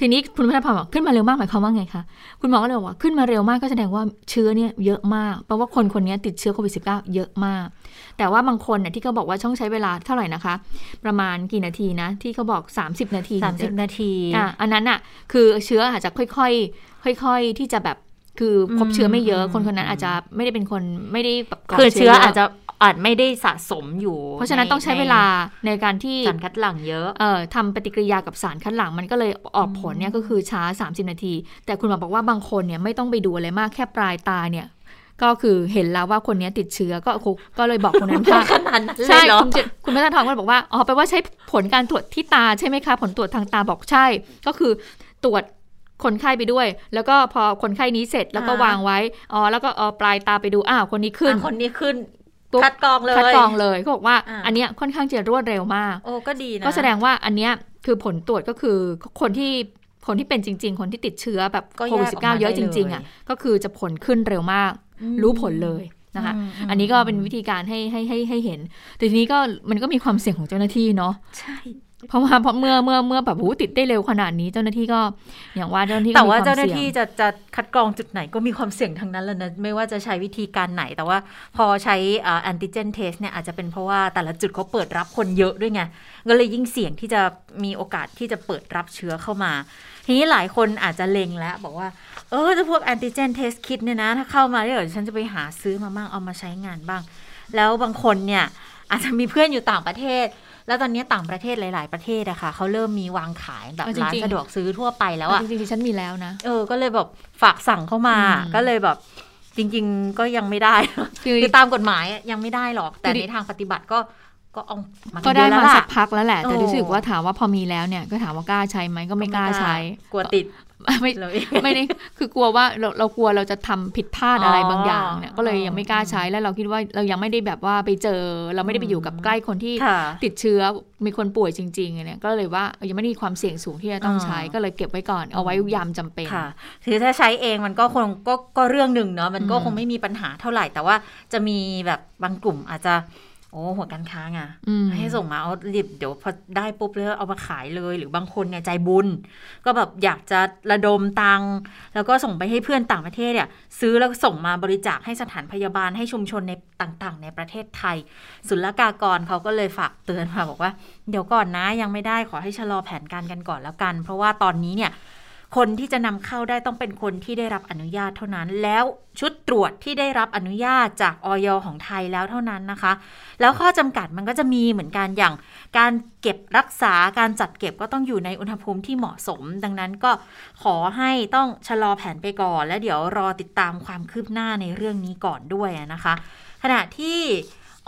ทีนี้คุณพัฒนพรบอกขึ้นมาเร็วมากหมายความว่าไงคะ คุณหมอก็เลยบอกว่าขึ้นมาเร็วมากก็แสดงว่าเชื้อเนี่ยเยอะมากเพราะว่าคนคนนี้ติดเชื้อโควิด -19 เยอะมาก แต่ว่าบางคนเนี่ยที่เขาบอกว่าต้องใช้เวลาเท่าไหร่นะคะ ประมาณกี่นาทีนะ ที่เขาบอก 30 นาทีสามสิบนาทีอะอันนั้นอะคือเชื้ออาจจะค่อยๆ ค่อย ๆ ที่จะแบบ คือพบเชื้อไม่เยอะอืมคนคนนั้นอาจจะไม่ได้เป็นคนไม่ได้แบบก่คือเชื้อเยอาจจะอาจไม่ได้สะสมอยู่ เพราะฉะนั้นต้องใช้เวลาในการที่สารคัดหลั่งเยอะเอ่อทำปฏิกิริยากับสารคัดหลั่งมันก็เลยออกผลเนี่ยก็คือช้า 30 นาที แต่คุณหมอบอกว่าบางคนเนี่ยไม่ต้องไปดูอะไรมากแค่ปลายตาเนี่ยก็คือเห็นแล้วว่าคนนี้ติดเชื้อก็ก็เลยบอกคนนั้นว่าขนาดนั้นเลใช่ยเหรอคุณจิตคุณพัฒนทองก็บอกว่าอ๋อแปลว่าใช้ผลการตรวจที่ตาใช่ไหมคะ ผลตรวจทางตาบอกใช่ ก็คือตรวจ คนไข้ไปด้วย แล้วก็พอคนไข้นี้เสร็จแล้วก็อ่าวางไว้อ๋อแล้วก็เอาปลายตาไปดูอ้าวคนนี้ขึ้นอะคนนี้ขึ้นปุ๊บคัดกรองเลยคัดกรองเลยเขาบอกว่าอ่าอันเนี้ยค่อนข้างจะรวดเร็วมาก โอ้ก็ดีนะก็แสดงว่าอันเนี้ยคือผลตรวจก็คือคนที่คนที่เป็นจริง ๆ คนที่ติดเชื้อแบบก็โควิดแยกออก19มาเยอะได้จริง ๆอะเลยก็คือจะผลขึ้นเร็วมากอืมรู้ผลเลยนะคะอืมอืมอันนี้ก็เป็นวิธีการให้ให้ให้ให้เห็นแต่ทีนี้ก็มันก็มีความเสี่ยงของเจ้าหน้าที่เนาะใช่ เพราะว่าเพราะเมื่อเมื่อเมื่อแบบหูติดได้เร็วขนาดนี้เจ้าหน้าที่ก็อย่างว่าเจ้าหน้าที่ก็แต่มีว่าความเจ้าหน้าเสี่ยงที่จะจะคัดกรองจุดไหนก็มีความเสี่ยงทั้งนั้นแหละนะไม่ว่าจะใช้วิธีการไหน แต่ว่าพอใช้ antigen test เนี่ยอาจจะเป็นเพราะว่าแต่ละจุดเขาเปิดรับคนเยอะด้วยไงก็เลยยิ่งเสี่ยงที่จะมีโอกาสที่จะเปิดรับเชื้อเข้ามา ทีนี้หลายคนอาจจะเล็งแล้ว บอกว่า เออถ้าพวก antigen test kit เนี่ยนะ ถ้าเข้ามาเดี๋ยวฉันจะไปหาซื้อมาบ้างเอามาใช้งานบ้าง แล้วบางคนเนี่ยอาจจะมีเพื่อนอยู่ต่างประเทศ แล้วตอนนี้ต่างประเทศหลาย ๆ ประเทศอะค่ะเขาเริ่มมีวางขายแบบเอาจริงๆร้านสะดวกซื้อทั่วไปแล้วอะจริงๆดิฉันมีแล้วนะ เออ ก็เลยแบบฝากสั่งเข้ามาอืมก็เลยแบบจริง ๆ ก็ยังไม่ได้คือตามกฎหมายยังไม่ได้หรอก แต่ในทางปฏิบัติก็ก็เอามาก็ได้เยอะมาแล้วสัล่ะกพักแล้วแหละ แต่โอ้รู้สึกว่าถามว่าพอมีแล้วเนี่ย ก็ถามว่ากล้าใช้ไหมก็ไม่กล้าใช้ กลัวติด ไม่เลยไม่ได้คือกลัวว่าเราเรากลัวเราจะทำผิดพลาดอะไรบางอย่างเนี่ยอ๋อก็เลยยังไม่กล้าใช้แล้วเราคิดว่าเรายังไม่ได้แบบว่าไปเจอ เราไม่ได้ไปอยู่กับใกล้คนที่ค่ะติดเชื้อมีคนป่วยจริงๆเนี่ยก็เลยว่ายังไม่ได้มีความเสี่ยงสูงที่จะต้องอ่าใช้ก็เลยเก็บไว้ก่อนเอาไว้ยามจำเป็นค่ะคือถ้าใช้เองมันก็คงก็ก็เรื่องหนึ่งเนาะมันก็อืมคงไม่มีปัญหาเท่าไหร่แต่ว่าจะมีแบบบางกลุ่มอาจจะ โอ้หัวการค้าไงอืมให้ส่งมาเอารีบเดี๋ยวพอได้ปุ๊บแล้วเอามาขายเลย หรือบางคนเนี่ยใจบุญ ก็แบบอยากจะระดมตังค์แล้วก็ส่งไปให้เพื่อนต่างประเทศเนี่ยซื้อแล้วส่งมาบริจาคให้สถานพยาบาลให้ชุมชนในต่างๆ ในประเทศไทย ศุลกากรเขาก็เลยฝากเตือนมาบอกว่า เดี๋ยวก่อนนะยังไม่ได้ขอให้ชะลอแผนการกันก่อนแล้วกัน เพราะว่าตอนนี้เนี่ย คนที่จะนำเข้าได้ต้องเป็นคนที่ได้รับอนุญาตเท่านั้น แล้วชุดตรวจที่ได้รับอนุญาตจากออยของไทยแล้วเท่านั้นนะคะ แล้วข้อจำกัดมันก็จะมีเหมือนกันอย่าง การเก็บรักษาการจัดเก็บก็ต้องอยู่ในอุณหภูมิที่เหมาะสม ดังนั้นก็ขอให้ต้องชะลอแผนไปก่อน และเดี๋ยวรอติดตามความคืบหน้าในเรื่องนี้ก่อนด้วยนะคะ ขณะที่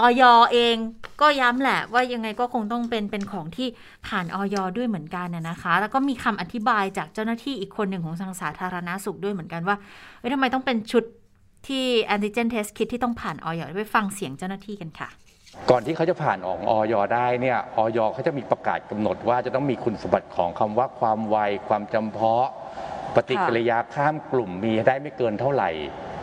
ออยเองก็ย้ำแหละว่ายังไงก็คงต้องเป็นเป็นของที่ผ่านออยด้วยเหมือนกันนะนะคะ แล้วก็มีคำอธิบายจากเจ้าหน้าที่อีกคนหนึ่งของทางสาธารณาสุขด้วยเหมือนกันว่าเอ้ยทำไมต้องเป็นชุดที่ antigen test kit ที่ต้องผ่านออยไปฟังเสียงเจ้าหน้าที่กันค่ะก่อนที่เขาจะผ่านออกออยได้เนี่ยออยเขาจะมีประกาศกำหนดว่าจะต้องมีคุณสมบัติของคำว่าความไว ความจำเพาะ ปฏิกิริยาข้ามกลุ่มมีได้ไม่เกินเท่าไหร่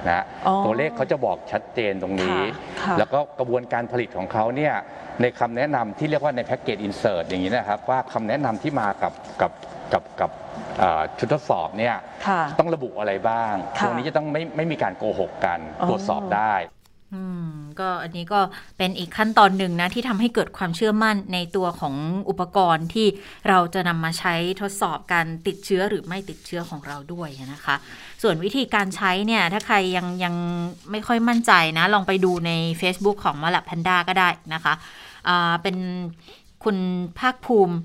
นะอ๋อตัวเลขเขาจะบอกชัดเจนตรงนี้ค่ะค่ะแล้วก็กระบวนการผลิตของเขาเนี่ยในคำแนะนำที่เรียกว่าในแพ็กเกจอินเสิร์ตอย่างนี้นะครับ ว่าคำแนะนำที่มากับกับกับกับเอ่อชุดทดสอบเนี่ยค่ะต้องระบุอะไรบ้างค่ะตรงนี้จะต้องไม่ไม่มีการโกหกกันอ๋อตรวจสอบได้อืม ก็อันนี้ก็เป็นอีกขั้นตอนหนึ่งนะ ที่ทำให้เกิดความเชื่อมั่นในตัวของอุปกรณ์ที่เราจะนำมาใช้ทดสอบการติดเชื้อหรือไม่ติดเชื้อของเราด้วยนะคะ ส่วนวิธีการใช้เนี่ย ถ้าใครยังยังไม่ค่อยมั่นใจนะ ลองไปดูใน Facebook ของมาลับแพนด้าก็ได้นะคะเป็นคุณภาคภูมิ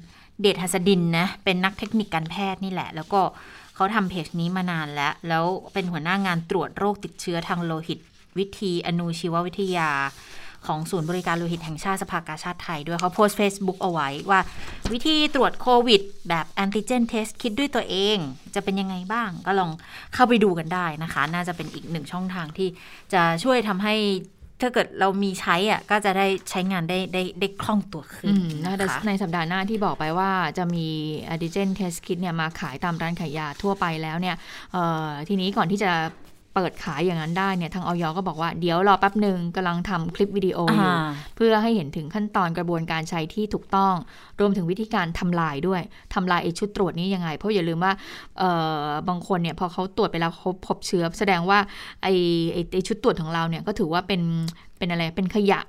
เดชหัสดินนะ เป็นนักเทคนิคการแพทย์นี่แหละ แล้วก็เขาทำเพจนี้มานานแล้ว แล้วเป็นหัวหน้างานตรวจโรคติดเชื้อทางโลหิต วิธีอนุชีววิทยาของศูนย์บริการโลหิตแห่งชาติสภากาชาติไทยด้วยเขาโพสต์ Facebook เอาไว้ว่า วิธีตรวจโควิด แบบแอนติเจนเทสคิดด้วยตัวเอง จะเป็นยังไงบ้าง ก็ลองเข้าไปดูกันได้นะคะ น่าจะเป็นอีกหนึ่งช่องทางที่จะช่วยทำให้ถ้าเกิดเรามีใช้อะก็จะได้ใช้งานได้ได้ได้คล่องตัวขึ้อืนมนะนะคะในสัปดาห์หน้าที่บอกไปว่าจะมี antigen test kit เนี่ยมาขายตามร้านขายยาทั่วไปแล้วเนี่ยเอ่อทีนี้ก่อนที่จะ เปิดขายอย่างนั้นได้เนี่ยทางออยก็บอกว่าเดี๋ยวรอแป๊บหนึ่งกำลังทำคลิปวิดีโออยู่อ่าเพื่อให้เห็นถึงขั้นตอนกระบวนการใช้ที่ถูกต้อง รวมถึงวิธีการทำลายด้วยทำลายไอชุดตรวจนี้ยังไง เพราะอย่าลืมว่าเอ่อบางคนเนี่ยพอเขาตรวจไปแล้วเขาพบเชื้อ แสดงว่าไอไอไอชุดตรวจของเราเนี่ยก็ถือว่าเป็นเป็นอะไรเป็นขยะ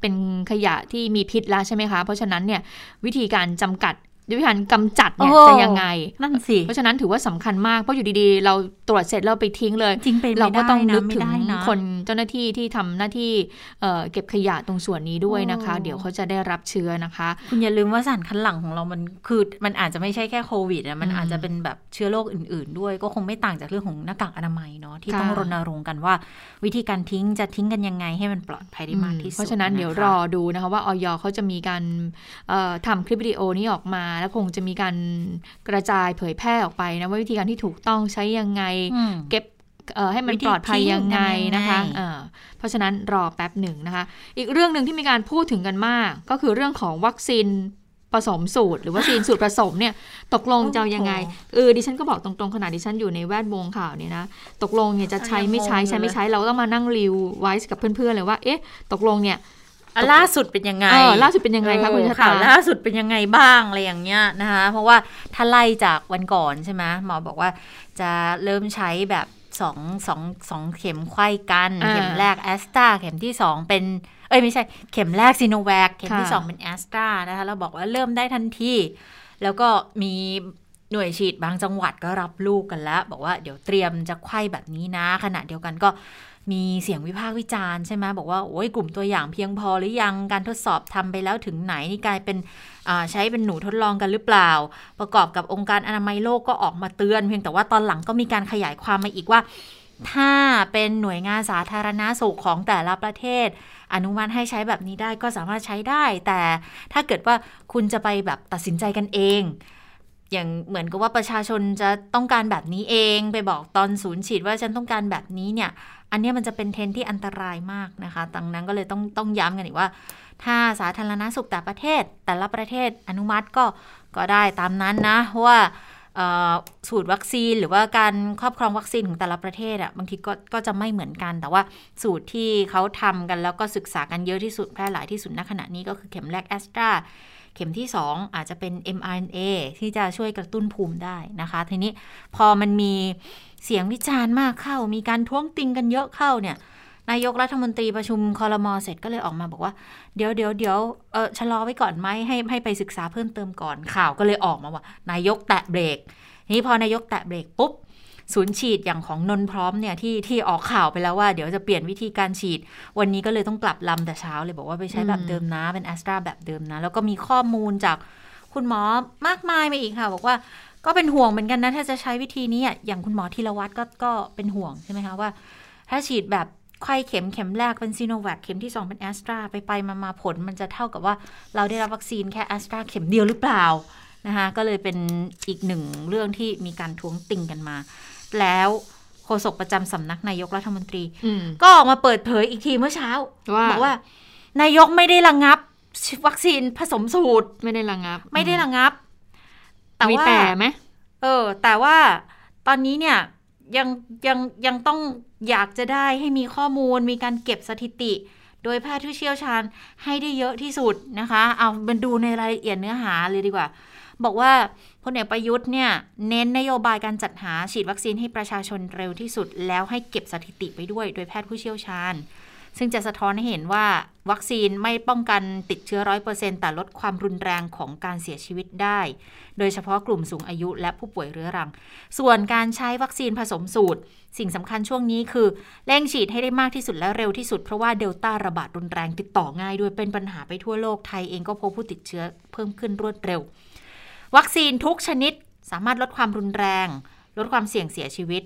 เป็นขยะที่มีพิษแล้วใช่ไหมคะ เพราะฉะนั้นเนี่ยวิธีการจำกัด วิธีการกำจัดเนี่ยโอ้จะยังไง นั่นสิ เพราะฉะนั้นถือว่าสำคัญมาก เพราะอยู่ดีๆ เราตรวจเสร็จเราไปทิ้งเลยจริงไปเราไม่ก็ได้ต้องนึนะกไม่ถึงได้นะคนเจ้าหน้าที่ที่ทำหน้าที่เอ่อเก็บขยะตรงส่วนนี้ด้วยนะคะโอ้เดี๋ยวเขาจะได้รับเชื้อนะคะ คุณอย่าลืมว่าสารคัดหลั่งของเรามันคือมันอาจจะไม่ใช่แค่โควิดนะมันอืมอาจจะเป็นแบบเชื้อโรคอื่น ๆ ด้วยก็คงไม่ต่างจากเรื่องของหน้ากากอนามัยเนาะที่ค่ะต้องรณรงค์กันว่า วิธีการทิ้งจะทิ้งกันยังไงให้มันปลอดภัยได้มากที่สุดเพราะฉะนั้นเดี๋ยวครอดูนะคะว่าออยเขาจะมีการเอ่อทำคลิปวิดีโอนี้ออกมาแล้วคงจะมีการกระจายเผยแพร่ออกไปนะว่าวิธีการที่ถูกต้องใช้ยังไงอืมเก็บเอ่อให้มันวิธีปลอดภัยยังไงทิ้งทำยังไงนะคะเอ่อเพราะฉะนั้นรอแป๊บหนึ่งนะคะ อีกเรื่องหนึ่งที่มีการพูดถึงกันมาก ก็คือเรื่องของวัคซีนผสมสูตร หรือวัคซีนสูตรผสมเนี่ยตกลงจะเอายังไงเออดิฉันก็บอกตรงๆขนาดดิฉันอยู่ในแวดวงข่าวเนี่ยนะตกลงเนี่ยจะใช้ไม่ใช้ใช้ไม่ใช้เราก็ต้องมานั่งรีวไว้กับเพื่อนๆเลยว่าเอ๊ะตกลงเนี่ยอะ ล่าสุดเป็นยังไงเออล่าสุดเป็นยังไงคะคุณชะตาข่าวล่าสุดเป็นยังไงบ้างอะไรอย่างเงี้ยนะคะ เพราะว่าถ้าไล่จากวันก่อนใช่ไหมหมอบอกว่าจะเริ่มใช้แบบสองสองสองเข็มไข้กันอ่าเข็มแรกแอสตราเข็มที่สองเป็นเอ้ยไม่ใช่เข็มแรกซีโนแวคเข็มที่ค่ะสองเป็นแอสตรานะคะเราบอกว่าเริ่มได้ทันทีแล้วก็มีหน่วยฉีดบางจังหวัดก็รับลูกกันแล้ว บอกว่าเดี๋ยวเตรียมจะไข้แบบนี้นะ ขณะเดียวกันก็ มีเสียงวิพากษ์วิจารณ์ใช่ไหมบอกว่าโอ้ยกลุ่มตัวอย่างเพียงพอหรือยังการทดสอบทำไปแล้วถึงไหนนี่กลายเป็นใช้เป็นหนูทดลองกันหรือเปล่า ประกอบกับองค์การอนามัยโลกก็ออกมาเตือน เพียงแต่ว่าตอนหลังก็มีการขยายความมาอีกว่า ถ้าเป็นหน่วยงานสาธารณาสุขของแต่ละประเทศ อนุมัติให้ใช้แบบนี้ได้ก็สามารถใช้ได้ แต่ถ้าเกิดว่าคุณจะไปแบบตัดสินใจกันเองอย่างเหมือนกับว่าประชาชนจะต้องการแบบนี้เอง ไปบอกตอนศูนย์ฉีดว่าฉันต้องการแบบนี้เนี่ย อันนี้มันจะเป็นเทรนด์ที่อันตรายมากนะคะดังนั้นก็เลยต้องต้องย้ำกันอีกว่า ถ้าสาธารณสุขแต่ประเทศ แต่ละประเทศอนุมัติก็ก็ได้ตามนั้นนะว่าสูตรวัคซีนหรือว่าการครอบครองวัคซีนของแต่ละประเทศอะค่ะบางทีก็ก็จะไม่เหมือนกัน แต่ว่าสูตรที่เขาทำกันแล้วก็ศึกษากันเยอะที่สุดแพร่หลายที่สุดณขณะนี้ก็คือเข็มแรกแอสตรา เข็มที่ 2 อาจจะเป็น mRNA ที่จะช่วยกระตุ้นภูมิได้นะคะ ทีนี้พอมันมีเสียงวิจารณ์มากเข้า มีการท้วงติงกันเยอะเข้าเนี่ยนายกรัฐมนตรีประชุมคอรมอเสร็จก็เลยออกมาบอกว่า เดี๋ยวเดี๋ยวเดี๋ยวเออชะลอไว้ก่อนไหมให้ให้ไปศึกษาเพิ่มเติมก่อนข่าวก็เลยออกมาว่า นายกแตะเบรกนี้พอนายกแตะเบรกปุ๊บ ศูนย์ฉีดอย่างของนนพร้อมเนี่ยที่ที่ออกข่าวไปแล้วว่าเดี๋ยวจะเปลี่ยนวิธีการฉีด วันนี้ก็เลยต้องกลับลำแต่เช้าเลยบอกว่าไปใช้แบบเดิมนะเป็นแอสตราแบบเดิมนะ แล้วก็มีข้อมูลจากคุณหมอมากมายมาอีกค่ะ บอกว่าก็เป็นห่วงเหมือนกันนะถ้าจะใช้วิธีนี้อย่างคุณหมอธีรวัตรก็ก็เป็นห่วงใช่ไหมคะว่า ถ้าฉีดแบบไข้เข็มเข็มแรกเป็นซีโนแวคเข็มที่ 2 เป็นแอสตราไปไปมามาผล มันจะเท่ากับว่าเราได้รับวัคซีนแค่แอสตราเข็มเดียวหรือเปล่านะคะก็เลยเป็นอีกหนึ่งเรื่องที่มีการท้วงติงกันมา แล้วโฆษกประจำสำนักนายกรัฐมนตรี ก็ออกมาเปิดเผยอีกทีเมื่อเช้าบอกว่า นายกไม่ได้ระงับ วัคซีนผสมสูตรไม่ได้ระงับ ไม่ได้ระงับ แต่ว่าแต่ไหมเออ แต่ว่าตอนนี้เนี่ยยังยังยังต้องอยากจะได้ให้มีข้อมูลมีการเก็บสถิติ โดยแพทย์ผู้เชี่ยวชาญให้ได้เยอะที่สุดนะคะ เอามันดูในรายละเอียดเนื้อหาเลยดีกว่า บอกว่าพลเอกประยุทธ์เนี่ยเน้นนโยบายการจัดหาฉีดวัคซีนให้ประชาชนเร็วที่สุด แล้วให้เก็บสถิติไปด้วยโดยแพทย์ผู้เชี่ยวชาญ ซึ่งจะสะท้อนให้เห็นว่าวัคซีนไม่ป้องกันติดเชื้อร้อยเปอร์เซ็นต์แต่ลดความรุนแรงของการเสียชีวิตได้ โดยเฉพาะกลุ่มสูงอายุและผู้ป่วยเรื้อรัง ส่วนการใช้วัคซีนผสมสูตร สิ่งสำคัญช่วงนี้คือเร่งฉีดให้ได้มากที่สุดและเร็วที่สุดเพราะว่าเดลต้าระบาดรุนแรงติดต่อง่ายด้วยเป็นปัญหาไปทั่วโลกไทยเองก็พบผู้ติดเชื้อเพิ่มขึ้นรวดเร็ว วัคซีนทุกชนิดสามารถลดความรุนแรง ลดความเสี่ยงเสียชีวิต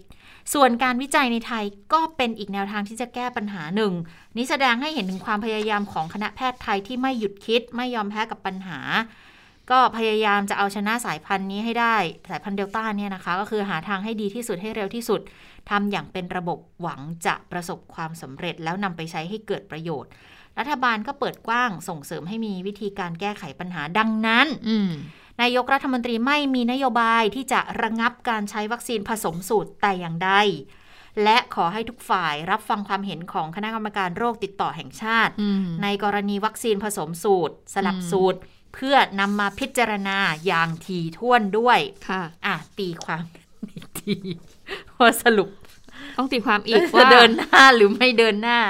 ส่วนการวิจัยในไทยก็เป็นอีกแนวทางที่จะแก้ปัญหาหนึ่ง นี้แสดงให้เห็นถึงความพยายามของคณะแพทย์ไทยที่ไม่หยุดคิดไม่ยอมแพ้กับปัญหา ก็พยายามจะเอาชนะสายพันธุ์นี้ให้ได้ สายพันธุ์เดลต้าเนี่ยนะคะ ก็คือหาทางให้ดีที่สุดให้เร็วที่สุดทำอย่างเป็นระบบหวังจะประสบความสำเร็จแล้วนำไปใช้ให้เกิดประโยชน์ รัฐบาลก็เปิดกว้างส่งเสริมให้มีวิธีการแก้ไขปัญหาดังนั้น นายกรัฐมนตรีไม่มีนโยบายที่จะระงับการใช้วัคซีนผสมสูตรแต่อย่างใด และขอให้ทุกฝ่ายรับฟังความเห็นของคณะกรรมการโรคติดต่อแห่งชาติ ในกรณีวัคซีนผสมสูตร สลับสูตร เพื่อนำมาพิจารณาอย่างทีท่วนด้วยค่ะอะตีความทีพอสรุปต้องตีความอีกว่าเดินหน้าหรือไม่เดินหน้า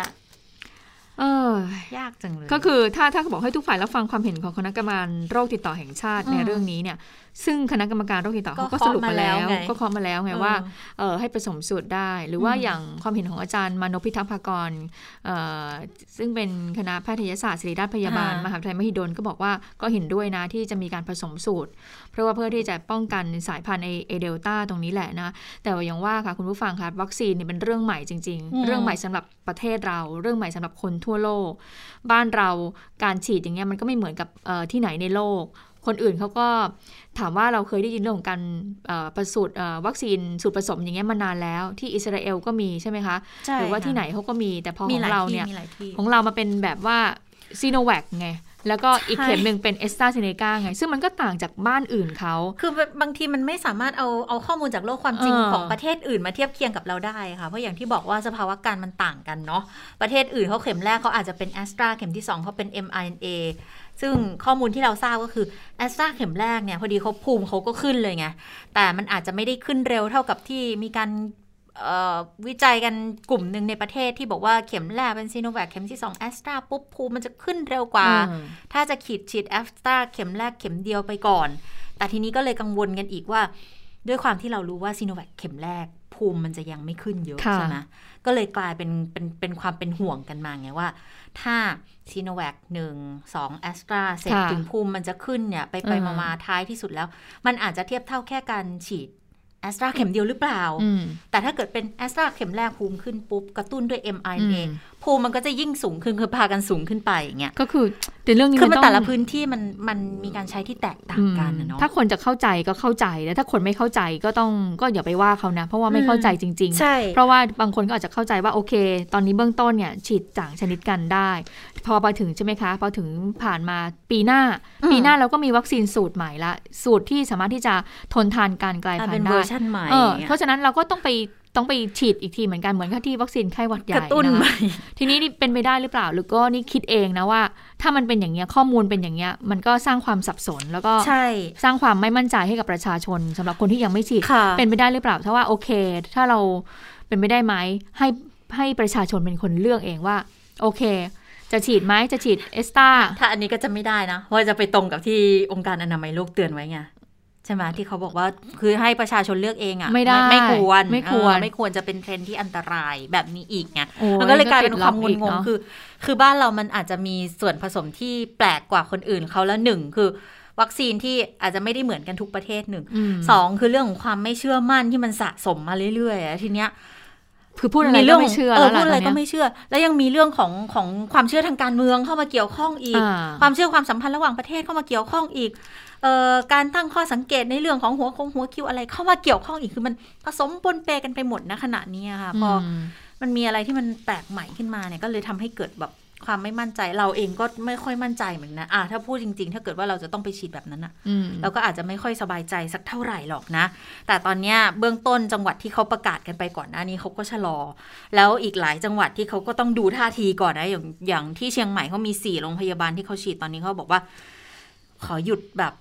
เออยากจังเลย ก็คือถ้าถ้าบอกให้ทุกฝ่ายรับฟังความเห็นของคณะกรรมการโรคติดต่อแห่งชาติในเรื่องนี้เนี่ย ซึ่งคณะกรรมการโรคติดต่อเขาก็สรุปมาแล้ว ก็เคาะมาแล้วไงว่าเออให้ผสมสูตรได้ หรือว่าอย่างความเห็นของอาจารย์มานพิทักษ์ภากรซึ่งเป็นคณะแพทยศาสตร์ศิริราชพยาบาลมหาวิทยาลัยมหิดลก็บอกว่าก็เห็นด้วยนะที่จะมีการผสมสูตร เพราะว่าเพื่อที่จะป้องกันสายพันธุ์เอเดลต้าตรงนี้แหละนะ แต่ว่าอย่างว่าค่ะคุณผู้ฟังคะวัคซีนเนี่ยเป็นเรื่องใหม่จริง ๆ เรื่องใหม่สำหรับประเทศเรา เรื่องใหม่สำหรับคนทั่วโลก บ้านเราการฉีดอย่างเงี้ยมันก็ไม่เหมือนกับที่ไหนในโลก คนอื่นเขาก็ถามว่าเราเคยได้ยินเรื่องของการประสูตรวัคซีนสูตรผสมอย่างเงี้ยมานานแล้ว ที่อิสราเอลก็มีใช่ไหมคะหรือว่าที่ไหนเขาก็มีแต่พอของเราเนี่ยของเรามาเป็นแบบว่าซีโนแวคไงแล้วก็อีกเข็มหนึ่งเป็นเอสตราเซเนกาไง ซึ่งมันก็ต่างจากบ้านอื่นเขา คือบางทีมันไม่สามารถเอาเอาข้อมูลจากโลกความจริงของประเทศอื่นมาเทียบเคียงกับเราได้ค่ะ เพราะอย่างที่บอกว่าสภาวะการมันต่างกันเนาะ ประเทศอื่นเขาเข็มแรกเขาอาจจะเป็นแอสตราเข็มที่ 2เขาเป็น mRNA ซึ่งข้อมูลที่เราทราบก็คือแอสตราเข็มแรกเนี่ย พอดีเขาภูมิเขาก็ขึ้นเลยไง แต่มันอาจจะไม่ได้ขึ้นเร็วเท่ากับที่มีการวิจัยกันกลุ่มหนึ่งในประเทศที่บอกว่าเข็มแรกเป็นซิโนแวคเข็มที่2แอสตราปุ๊บภูมิมันจะขึ้นเร็วกว่า ถ้าจะขีดฉีดแอสตราเข็มแรกเข็มเดียวไปก่อน แต่ทีนี้ก็เลยกังวลกันอีกว่า ด้วยความที่เรารู้ว่าซิโนแวคเข็มแรกภูมิมันจะยังไม่ขึ้นเยอะใช่ไหมก็เลยกลายเป็นเป็นเป็นความเป็นห่วงกันมาไงว่า ถ้า ซีโนแวคหนึ่งสองแอสตราเสร็จถึงภูมิมันจะขึ้นเนี่ย ไปไปมาท้ายที่สุดแล้ว มันอาจจะเทียบเท่าแค่การฉีดแอแอสตราเข็มเดียวหรือเปล่าอืมแต่ถ้าเกิดเป็นแอสตราเข็มแรกภูมิขึ้นปุ๊บ กระตุ้นด้วยอื mRNA ม ภูมิมันก็จะยิ่งสูงขึ้นคือพากันสูงขึ้นไปอย่างเงี้ยก็คือแต่เรื่องนี้คือมันต้องแต่ละพื้นที่มันมันมีการใช้ที่แตกต่างกันนะเนาะถ้าคนจะเข้าใจก็เข้าใจแล้วถ้าคนไม่เข้าใจก็ต้องก็อย่าไปว่าเขานะ เพราะว่าไม่อืมเข้าใจจริงๆใช่เพราะว่าบางคนก็อาจจะเข้าใจว่าโอเค ตอนนี้เบื้องต้นเนี่ยฉีดจ่างชนิดกันได้ พอไปถึงใช่ไหมคะพอถึงผ่านมาปีหน้าอืมปีหน้าเราก็มีวัคซีนสูตรใหม่ละ สูตรที่สามารถที่จะทนทานการกลายอะพันเป็นธุ์เวอได้ร์ชันใหม่เอออย่างเงี้ยเพราะฉะนั้นเราก็ต้องไป ต้องไปฉีดอีกทีเหมือนกันเหมือนกับที่วัคซีนไข้หวัดใหญ่กระตุ้นนะใหม่ทีนี้นี่เป็นไปได้หรือเปล่า หรือก็นี่คิดเองนะว่า ถ้ามันเป็นอย่างเงี้ยข้อมูลเป็นอย่างเงี้ยมันก็สร้างความสับสน แล้วก็ใช่สร้างความไม่มั่นใจให้กับประชาชนสำหรับคนที่ยังไม่ฉีดค่ะเป็นไปได้หรือเปล่าถ้าว่าโอเค ถ้าเราเป็นไปได้ไหมให้ให้ประชาชนเป็นคนเลือกเองว่า โอเค จะฉีดไหมจะฉีดเอสตาถ้าอันนี้ก็จะไม่ได้นะเพราะจะไปตรงกับที่องค์การอนามัยโลกเตือนไว้ไง ใช่ไหมที่เขาบอกว่าคือให้ประชาชนเลือกเองอะไม่ได้ไม่ควรไม่ควรเออไม่ควรจะเป็นเทรนด์ที่อันตรายแบบนี้อีกไงโอ้มันก็เลยกลายเป็นติดความล็อกอีกงงเนอะๆคือ คือบ้านเรามันอาจจะมีส่วนผสมที่แปลกกว่าคนอื่นเขาละหนึ่งคือวัคซีนที่อาจจะไม่ได้เหมือนกันทุกประเทศหนึ่งอืมสองคือเรื่องของความไม่เชื่อมั่นที่มันสะสมมาเรื่อยๆอะทีเนี้ยคือพูดอะไรมีก็เรื่องไม่เชื่อเอแล้อวล่ะพูดอะไรตนก็เนี้ยไม่เชื่อ แล้วยังมีเรื่องของของความเชื่อทางการเมืองเข้ามาเกี่ยวข้องอีกอ่าความเชื่อความสัมพันธ์ระหว่างประเทศเข้ามาเกี่ยวข้องอีกเอ่อ การตั้งข้อสังเกตในเรื่องของหัวคงหัวคิวอะไรเข้ามาเกี่ยวข้องอีกคือมันผสมปนเปกันไปหมดนะขณะนี้อะค่ะพออมมันมีอะไรที่มันแปลกใหม่ขึ้นมาเนี่ยก็เลยทำให้เกิดแบบความไม่มั่นใจเราเองก็ไม่ค่อยมั่นใจเหมือนกันนะอะถ้าพูดจริง ๆ ถ้าเกิดว่าเราจะต้องไปฉีดแบบนั้นอะอืมเราก็อาจจะไม่ค่อยสบายใจสักเท่าไหร่หรอกนะ แต่ตอนเนี้ยเบื้องต้นจังหวัดที่เขาประกาศกันไปก่อนหน้านี้เขาก็ชะลอ แล้วอีกหลายจังหวัดที่เขาก็ต้องดูท่าทีก่อนนะอย่างอย่างที่เชียงใหม่เขามีสี่โรงพยาบาลที่เขาฉีดตอนนี้เขาบอกว่า ขอหยุดแบบ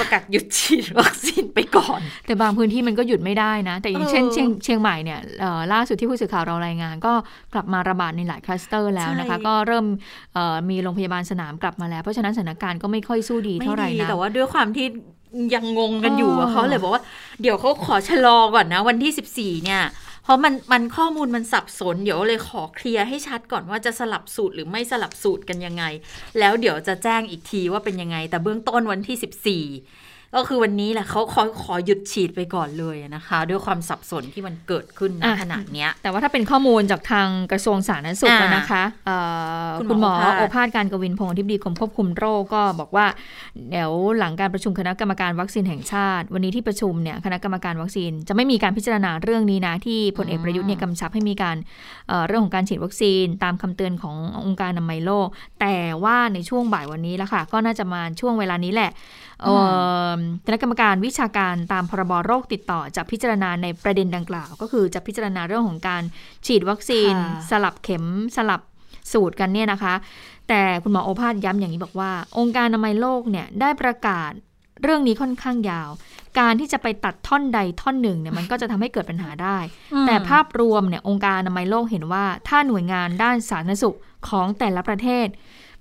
ประกาศหยุดฉีดวัคซีนไปก่อน แต่บางพื้นที่มันก็หยุดไม่ได้นะ แต่อย่างเช่นเออเชียงเชียงใหม่เนี่ยเอ่อล่าสุดที่ผู้สื่อข่าวเรารายงาน ก็กลับมาระบาดในหลายคลัสเตอร์แล้วนะคะใช่ก็เริ่มเอ่อมีโรงพยาบาลสนามกลับมาแล้ว เพราะฉะนั้นสถานการณ์ก็ไม่ค่อยสู้ดีไม่เท่าไหร่ดีนะแต่ว่าด้วยความที่ยังงงกันอยู่อะอ๋อเขาเลยบอกว่า เดี๋ยวเขาขอชะลอก่อนนะ วันที่ 14 เนี่ย เพราะมันมันข้อมูลมันสับสน เดี๋ยวเลยขอเคลียร์ให้ชัดก่อนว่าจะสลับสูตรหรือไม่สลับสูตรกันยังไง แล้วเดี๋ยวจะแจ้งอีกทีว่าเป็นยังไง แต่เบื้องต้นวันที่ 14 ก็คือวันนี้แหละเขาขอขอหยุดฉีดไปก่อนเลยนะคะ ด้วยความสับสนที่มันเกิดขึ้นณอะขณะเนี้ย แต่ว่าถ้าเป็นข้อมูลจากทางกระทรวงสาธารณสุขอ่านะคะเอ่อคุคุณณหหมมออโอภาสโอภาสการกวินพงศ์อธิบดีกรมควบคุมโรคก็บอกว่า เดี๋ยวหลังการประชุมคณะกรรมการวัคซีนแห่งชาติ วันนี้ที่ประชุมเนี่ยคณะกรรมการวัคซีน จะไม่มีการพิจารณาเรื่องนี้นะที่พลเอกประยุทธ์เนี่ยกำชับให้มีการเอ่อเรื่องของการฉีดวัคซีน ตามคำเตือนขององค์การอนามัยโลก แต่ว่าในช่วงบ่ายวันนี้แล้วค่ะก็น่าจะมาช่วงเวลานี้แหละเอ่อคณะกรรมการวิชาการตามพรบโรคติดต่อจะพิจารณาในประเด็นดังกล่าว ก็คือจะพิจารณาเรื่องของการฉีดวัคซีนค่ะสลับเข็มสลับสูตรกันเนี่ยนะคะ แต่คุณหมอโอภาสย้ำอย่างนี้บอกว่า องค์การอนามัยโลกเนี่ยได้ประกาศเรื่องนี้ค่อนข้างยาว การที่จะไปตัดท่อนใดท่อนหนึ่งเนี่ยมันก็จะทำให้เกิดปัญหาได้ แต่ภาพรวมเนี่ยองค์การอนามัยโลกเห็นว่า ถ้าหน่วยงานด้านสาธารณสุขของแต่ละประเทศ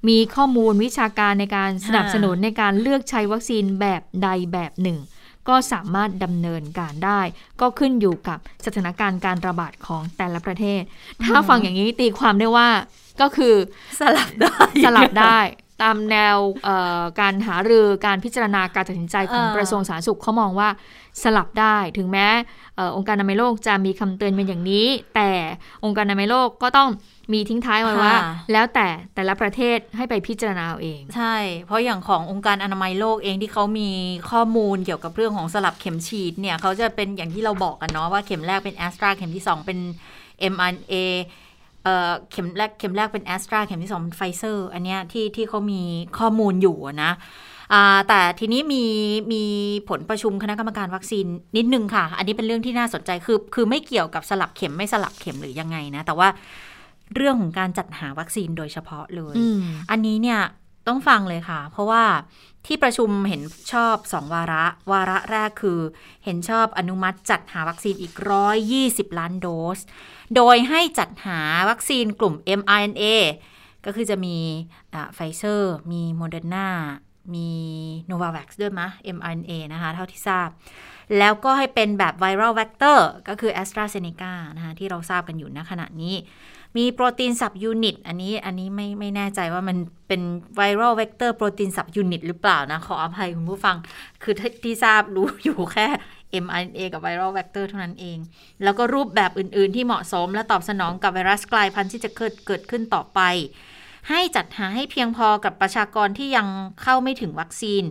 มีข้อมูลวิชาการในการสนับสนุนในการเลือกใช้วัคซีนแบบใดแบบหนึ่ง ก็สามารถดำเนินการได้ ก็ขึ้นอยู่กับสถานการณ์การระบาดของแต่ละประเทศ ถ้าฟังอย่างนี้ตีความได้ว่าก็คือสลับได้สลับได้ตามแนวเอ่อการหารือการพิจารณาการตัดสินใจของเออกระทรวงสาธารณสุขเขามองว่าสลับได้ถึงแม้เออองค์การอนามัยโลกจะมีคำเตือนเป็นอย่างนี้ แต่องค์การอนามัยโลกก็ต้องมีทิ้งท้ายไว้ว่าค่ะแล้วแต่แต่ละประเทศให้ไปพิจารณาเอาเอง ใช่ เพราะอย่างขององค์การอนามัยโลกเองที่เขามีข้อมูลเกี่ยวกับเรื่องของสลับเข็มฉีดเนี่ยเขาจะเป็นอย่างที่เราบอกกันเนาะว่าเข็มแรกเป็นแอสตราเข็มที่ 2 เป็น mRNA เอ่อเข็มแรกเข็มแรกเป็นแอสตราเข็มที่2เป็นไฟเซอร์อันเนี้ยที่ที่เขามีข้อมูลอยู่อะนะอ่า แต่ทีนี้มีมีผลประชุมคณะกรรมการวัคซีนนิดนึงค่ะ อันนี้เป็นเรื่องที่น่าสนใจคือคือไม่เกี่ยวกับสลับเข็มไม่สลับเข็มหรือยังไงนะ แต่ว่าเรื่องของการจัดหาวัคซีนโดยเฉพาะเลยอืมอันนี้เนี่ยต้องฟังเลยค่ะ เพราะว่าที่ประชุมเห็นชอบสองวาระ วาระแรกคือเห็นชอบอนุมัติจัดหาวัคซีนอีก 120 ล้านโดส โดยให้จัดหาวัคซีนกลุ่ม mRNA ก็คือจะมีไฟเซอร์ มีโมเดอร์นา มี Novavax ด้วยมะ mRNA นะคะ เท่าที่ทราบ แล้วก็ให้เป็นแบบ viral vector ก็คือ AstraZeneca นะคะ ที่เราทราบกันอยู่ณขณะนี้ มี protein subunit อันนี้อันนี้ไม่ไม่แน่ใจว่ามันเป็น viral vector protein subunit หรือเปล่านะ ขออภัยคุณผู้ฟัง คือที่ทราบรู้อยู่แค่ mRNA กับ viral vector เท่านั้นเอง แล้วก็รูปแบบอื่น ๆ ที่เหมาะสมและตอบสนองกับไวรัสกลายพันธุ์ที่จะเกิดเกิดขึ้นต่อไป ให้จัดหาให้เพียงพอกับประชากรที่ยังเข้าไม่ถึงวัคซีน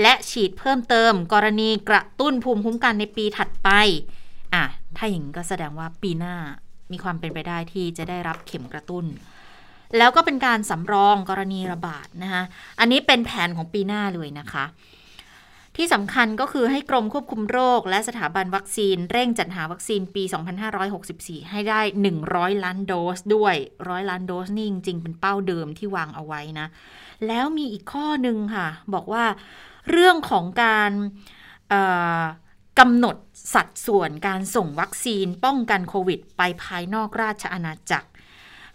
และฉีดเพิ่มเติมกรณีกระตุ้นภูมิคุ้มกันในปีถัดไปอะถ้าอย่างนี้ก็แสดงว่าปีหน้ามีความเป็นไปได้ที่จะได้รับเข็มกระตุ้น แล้วก็เป็นการสำรองกรณีระบาดนะคะอันนี้เป็นแผนของปีหน้าเลยนะคะ ที่สำคัญก็คือให้กรมควบคุมโรค และสถาบันวัคซีน เร่งจัดหาวัคซีนปี 2564 ให้ได้ 100 ล้านโดสด้วย100ล้านโดสนี่จริง ๆ เป็นเป้าเดิมที่วางเอาไว้นะ แล้วมีอีกข้อหนึ่งค่ะ บอกว่าเรื่องของการกำหนดสัดส่วนการส่งวัคซีนป้องกันโควิด ไปภายนอกราชอาณาจักร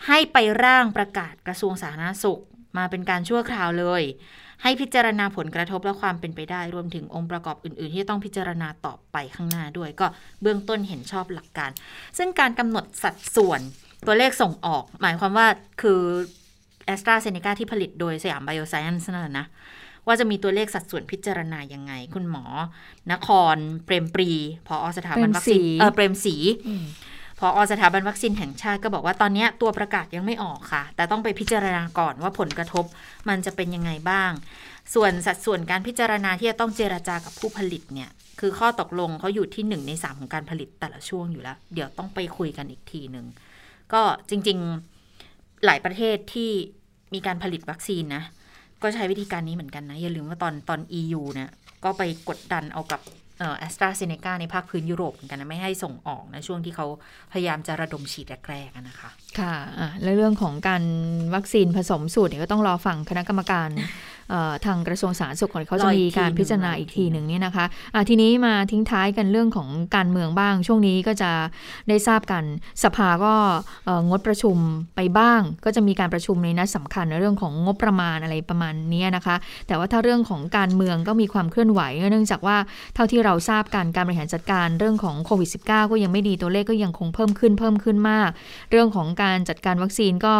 ให้ไปร่างประกาศกระทรวงสาธารณสุขมาเป็นการชั่วคราวเลย ให้พิจารณาผลกระทบและความเป็นไปได้รวมถึงองค์ประกอบอื่น ๆ ที่ต้องพิจารณาต่อไปข้างหน้าด้วย ก็เบื้องต้นเห็นชอบหลักการ ซึ่งการกำหนดสัดส่วนตัวเลขส่งออก หมายความว่าคือแอสตราเซเนกาที่ผลิตโดยสยามไบโอไซเอนซ์นั่นแหละนะว่าจะมีตัวเลขสัดส่วนพิจารณายังไง คุณหมอ นคร เปรมศรี ผอ.สถาบันวัคซีนเออเปรมศรี ผอ.สถาบันวัคซีนแห่งชาติก็บอกว่าตอนนี้ตัวประกาศยังไม่ออกค่ะ แต่ต้องไปพิจารณาก่อนว่าผลกระทบมันจะเป็นยังไงบ้าง ส่วนสัดส่วนการพิจารณาที่จะต้องเจรจากับผู้ผลิตเนี่ย คือข้อตกลงเขาอยู่ที่หนึ่งในสามของการผลิตแต่ละช่วงอยู่แล้ว เดี๋ยวต้องไปคุยกันอีกทีหนึ่งก็จริงๆหลายประเทศที่มีการผลิตวัคซีนนะก็ใช้วิธีการนี้เหมือนกันนะอย่าลืมว่าตอนตอน EU เนี่ยก็ไปกดดันเอากับ แอสตราเซเนกาในภาคพื้นยุโรปเหมือนกันนะ ไม่ให้ส่งออกนะ ช่วงที่เขาพยายามจะระดมฉีดแรกๆนะคะ ค่ะ และเรื่องของการวัคซีนผสมสูตรเนี่ยก็ต้องรอฟังคณะกรรมการ ทางกระทรวงสาธารณสุขของเขาจะมีการพิจารณาอีกทีหนึ่งนี่นะคะะทีนี้มาทิ้งท้ายกันเรื่องของการเมืองบ้าง ช่วงนี้ก็จะได้ทราบกันสภาก็งดประชุมไปบ้าง ก็จะมีการประชุมในนัดสำคัญในเรื่องของงบประมาณอะไรประมาณนี้นะคะ แต่ว่าถ้าเรื่องของการเมืองก็มีความเคลื่อนไหว เนื่องจากว่าเท่าที่เราทราบการการบริหารจัดการเรื่องของโควิด -19 ก็ยังไม่ดีตัวเลขก็ยังคงเพิ่มขึ้นเพิ่มขึ้นมาก เรื่องของการจัดการวัคซีนก็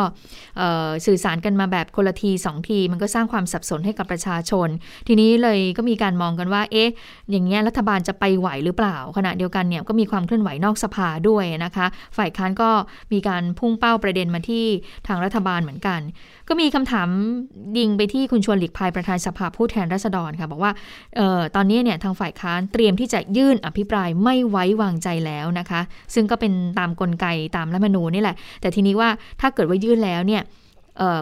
สื่อสารกันมาแบบคนละทีสองทีมันก็สร้างความสับสนให้กับประชาชน ทีนี้เลยก็มีการมองกันว่า เอ๊ะ อย่างเงี้ยรัฐบาลจะไปไหวหรือเปล่า ขณะเดียวกันเนี่ยก็มีความเคลื่อนไหวนอกสภาด้วยนะคะ ฝ่ายค้านก็มีการพุ่งเป้าประเด็นมาที่ทางรัฐบาลเหมือนกัน ก็มีคำถามยิงไปที่คุณชวนหลีกภัยประธานสภาผู้แทนราษฎรค่ะบอกว่าออตอนนี้เนี่ยทางฝ่ายค้านเตรียมที่จะยื่นอภิปรายไม่ไว้วางใจแล้วนะคะ ซึ่งก็เป็นตามกลไกตามรัฐมนูญนี่แหละ แต่ทีนี้ว่าถ้าเกิดว่ายื่นแล้วเนี่ย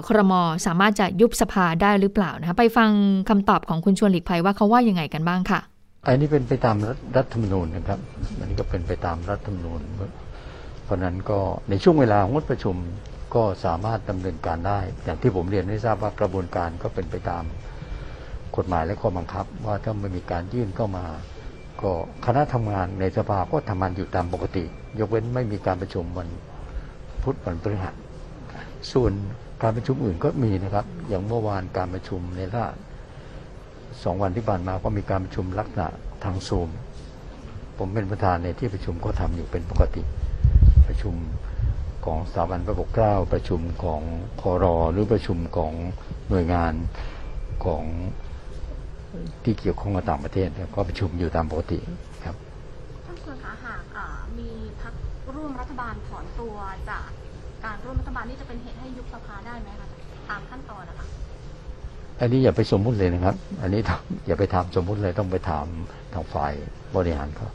ครมสามารถจะยุบสภาได้หรือเปล่านะคะไปฟังคำตอบของคุณชวนหลีกภัยว่าเขาว่ายังไงกันบ้างค่ะ อันนี้เป็นไปตามรัฐธรรมนูญนะครับอันนี้ก็เป็นไปตามรัฐธรรมนูญ เพราะนั้นก็ในช่วงเวลางดประชุมก็สามารถดำเนินการได้ อย่างที่ผมเรียนให้ทราบว่ากระบวนการก็เป็นไปตามกฎหมายและข้อบังคับ ว่าถ้าไม่มีการยื่นเข้ามา ก็คณะทำงานในสภาก็ทำงานอยู่ตามปกติ ยกเว้นไม่มีการประชุมวันพุธวันพฤหัสส่วน การประชุมอื่นก็มีนะครับ อย่างเมื่อวานการประชุมในราสองวันที่ผ่านมาก็มีการประชุมลักษณะทางซูม ผมเป็นประธานในที่ประชุมก็ทำอยู่เป็นปกติ ประชุมของสถาบันพระปกเกล้าประชุมของคอรอหรือประชุมของหน่วยงานของที่เกี่ยวข้องกับต่างประเทศก็ประชุมอยู่ตามปกติครับท่านส่วนขาหากมีพักร่วมรัฐบาลถอนตัวจากการร่วมรัฐบาลนี่จะเป็นเหตุให้ยุบสภาได้ไหมคะตามขั้นตอนนะคะ อันนี้อย่าไปสมมุติเลยนะครับ อันนี้อย่าไปถามสมมุติเลยต้องไปถามทางฝ่ายบริหารเขา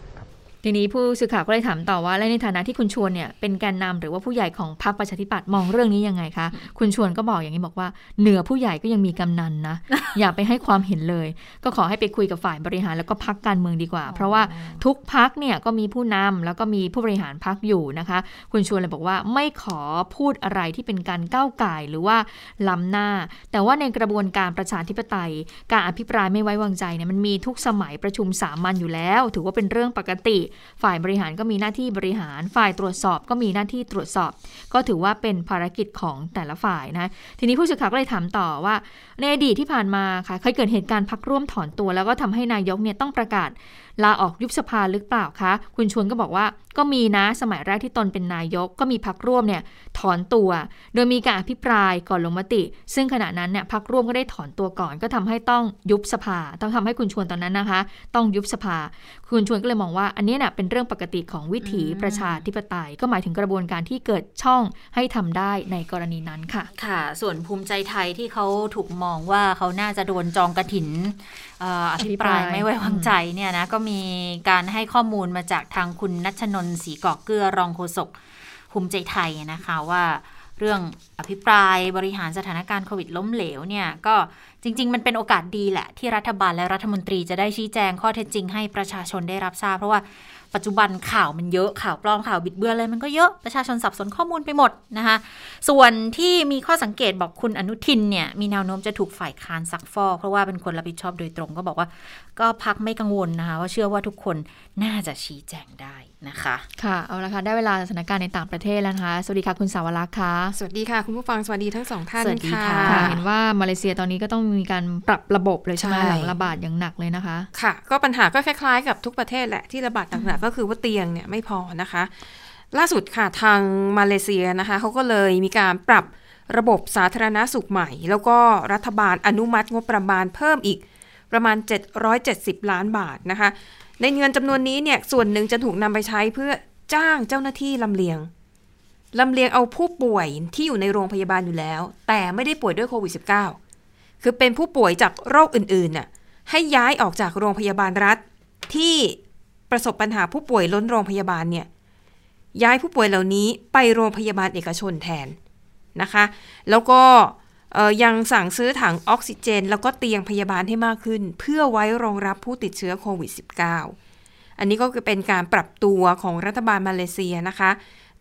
ทีนี้ผู้สื่อข่าวก็เลยถามต่อว่าและในฐานะที่คุณชวนเนี่ยเป็นแกนนำหรือว่าผู้ใหญ่ของพรรคประชาธิปัตย์มองเรื่องนี้ยังไงคะ คุณชวนก็บอกอย่างนี้บอกว่า เหนือผู้ใหญ่ก็ยังมีกำนันนะ อย่าไปให้ความเห็นเลย ก็ขอให้ไปคุยกับฝ่ายบริหารแล้วก็พักการเมืองดีกว่า เพราะว่าทุกพักเนี่ยก็มีผู้นำแล้วก็มีผู้บริหารพักอยู่นะคะ คุณชวนเลยบอกว่าไม่ขอพูดอะไรที่เป็นการก้าวไก่หรือว่าล้ำหน้า แต่ว่าในกระบวนการประชาธิปไตย การอภิปรายไม่ไว้วางใจเนี่ยมันมีทุกสมัยประชุมสามัญอยู่แล้ว ถือว่าเป็นเรื่องปกติฝ่ายบริหารก็มีหน้าที่บริหาร ฝ่ายตรวจสอบก็มีหน้าที่ตรวจสอบ ก็ถือว่าเป็นภารกิจของแต่ละฝ่ายนะทีนี้ผู้สื่อข่าวก็เลยถามต่อว่า ในอดีตที่ผ่านมาค่ะเคยเกิดเหตุการณ์พักร่วมถอนตัว แล้วก็ทำให้นายกเนี่ยต้องประกาศลาออกยุบสภาหรือเปล่าคะคุณชวนก็บอกว่า ก็มีนะสมัยแรกที่ตนเป็นนายก ก็มีพักร่วมเนี่ยถอนตัว โดยมีการอภิปรายก่อนลงมติ ซึ่งขณะนั้นเนี่ยพักร่วมก็ได้ถอนตัวก่อน ก็ทำให้ต้องยุบสภา ต้องทำให้คุณชวนตอนนั้นนะคะ ต้องยุบสภา คุณชวนก็เลยมองว่าอันนี้เนี่ยเป็นเรื่องปกติของวิถีประชาธิปไตย ก็หมายถึงกระบวนการที่เกิดช่องให้ทำได้ในกรณีนั้นค่ะ ค่ะ ส่วนภูมิใจไทยที่เขาถูกมองว่าเขาน่าจะโดนจองกระถินเอ่ออภิปรายไม่ไว้วางใจเนี่ยนะก็มีการให้ข้อมูลมาจากทางคุณนัชนนท์ศรีกอกเกลือรองโฆษกภูมิใจไทยนะคะว่าเรื่องอภิปรายบริหารสถานการณ์โควิดล้มเหลวเนี่ยก็จริง ๆ มันเป็นโอกาสดีแหละ ที่รัฐบาลและรัฐมนตรีจะได้ชี้แจงข้อเท็จจริงให้ประชาชนได้รับทราบ เพราะว่าปัจจุบันข่าวมันเยอะข่าวปลอมข่าวบิดเบือนเลยมันก็เยอะประชาชนสับสนข้อมูลไปหมดนะคะส่วนที่มีข้อสังเกตบอกคุณอนุทินเนี่ยมีแนวโน้มจะถูกฝ่ายค้านซักฟอกเพราะว่าเป็นคนรับผิดชอบโดยตรงก็บอกว่า ก็พักไม่กังวลนะคะว่าเชื่อว่าทุกคนน่าจะชี้แจงได้ นะคะ ค่ะ เอาละค่ะ ได้เวลาสถานการณ์ในต่างประเทศแล้วนะคะ สวัสดีค่ะ คุณสาวรักษ์ค่ะ สวัสดีค่ะ คุณผู้ฟัง สวัสดีทั้งสองท่านสวัสดีค่ะค่ะเห็นว่ามาเลเซียตอนนี้ก็ต้องมีการปรับระบบเลยใช่ไหมใช่หลังระบาดอย่างหนักเลยนะคะ ค่ะ ก็ปัญหาก็คล้ายๆ กับทุกประเทศแหละที่ระบาดหนักๆก็คือว่าเตียงเนี่ยไม่พอนะคะ ล่าสุดค่ะทางมาเลเซียนะคะเขาก็เลยมีการปรับระบบสาธารณาสุขใหม่ แล้วก็รัฐบาลอนุมัติงบประมาณเพิ่มอีกประมาณ 770 ล้านบาทนะคะ ในเงินจำนวนนี้เนี่ยส่วนหนึ่งจะถูกนำไปใช้เพื่อจ้างเจ้าหน้าที่ลำเลียงลำเลียงเอาผู้ป่วยที่อยู่ในโรงพยาบาลอยู่แล้ว แต่ไม่ได้ป่วยด้วยโควิด -19 คือเป็นผู้ป่วยจากโรคอื่นๆน่ะให้ย้ายออกจากโรงพยาบาลรัฐ ที่ประสบปัญหาผู้ป่วยล้นโรงพยาบาลเนี่ยย้ายผู้ป่วยเหล่านี้ไปโรงพยาบาลเอกชนแทนนะคะ แล้วก็ ยังสั่งซื้อถังออกซิเจน แล้วก็เตียงพยาบาลให้มากขึ้น เพื่อไว้รองรับผู้ติดเชื้อโควิด -19 อันนี้ก็คือเป็นการปรับตัวของรัฐบาลมาเลเซียนะคะ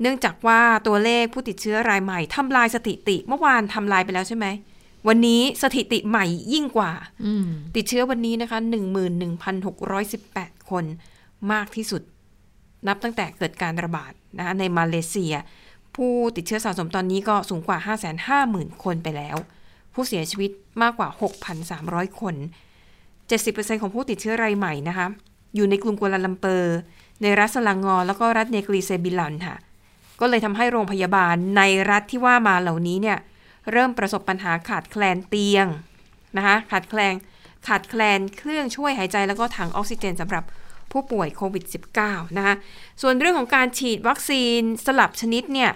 เนื่องจากว่าตัวเลขผู้ติดเชื้อรายใหม่ทำลายสถิติเมื่อวานทำลายไปแล้วใช่ไหมวันนี้สถิติใหม่ยิ่งกว่าอืมติดเชื้อวันนี้นะคะ 11,618 คน มากที่สุด นับตั้งแต่เกิดการระบาดนะคะในมาเลเซีย ผู้ติดเชื้อสะสมตอนนี้ก็สูงกว่า 550,000 คนไปแล้ว ผู้เสียชีวิตมากกว่า 6,300 คน 70%ของผู้ติดเชื้อรายใหม่นะคะ อยู่ในกรุงกัวลาลัมเปอร์ ในรัฐสลังงอ แล้วก็รัฐเนกรีเซบิลันค่ะ ก็เลยทำให้โรงพยาบาลในรัฐที่ว่ามาเหล่านี้เนี่ย เริ่มประสบปัญหาขาดแคลนเตียงนะคะ ขาดแคลนขาดแคลนเครื่องช่วยหายใจแล้วก็ถังออกซิเจนสำหรับ ผู้ป่วยโควิด -19 นะคะส่วนเรื่องของการฉีดวัคซีนสลับชนิดเนี่ย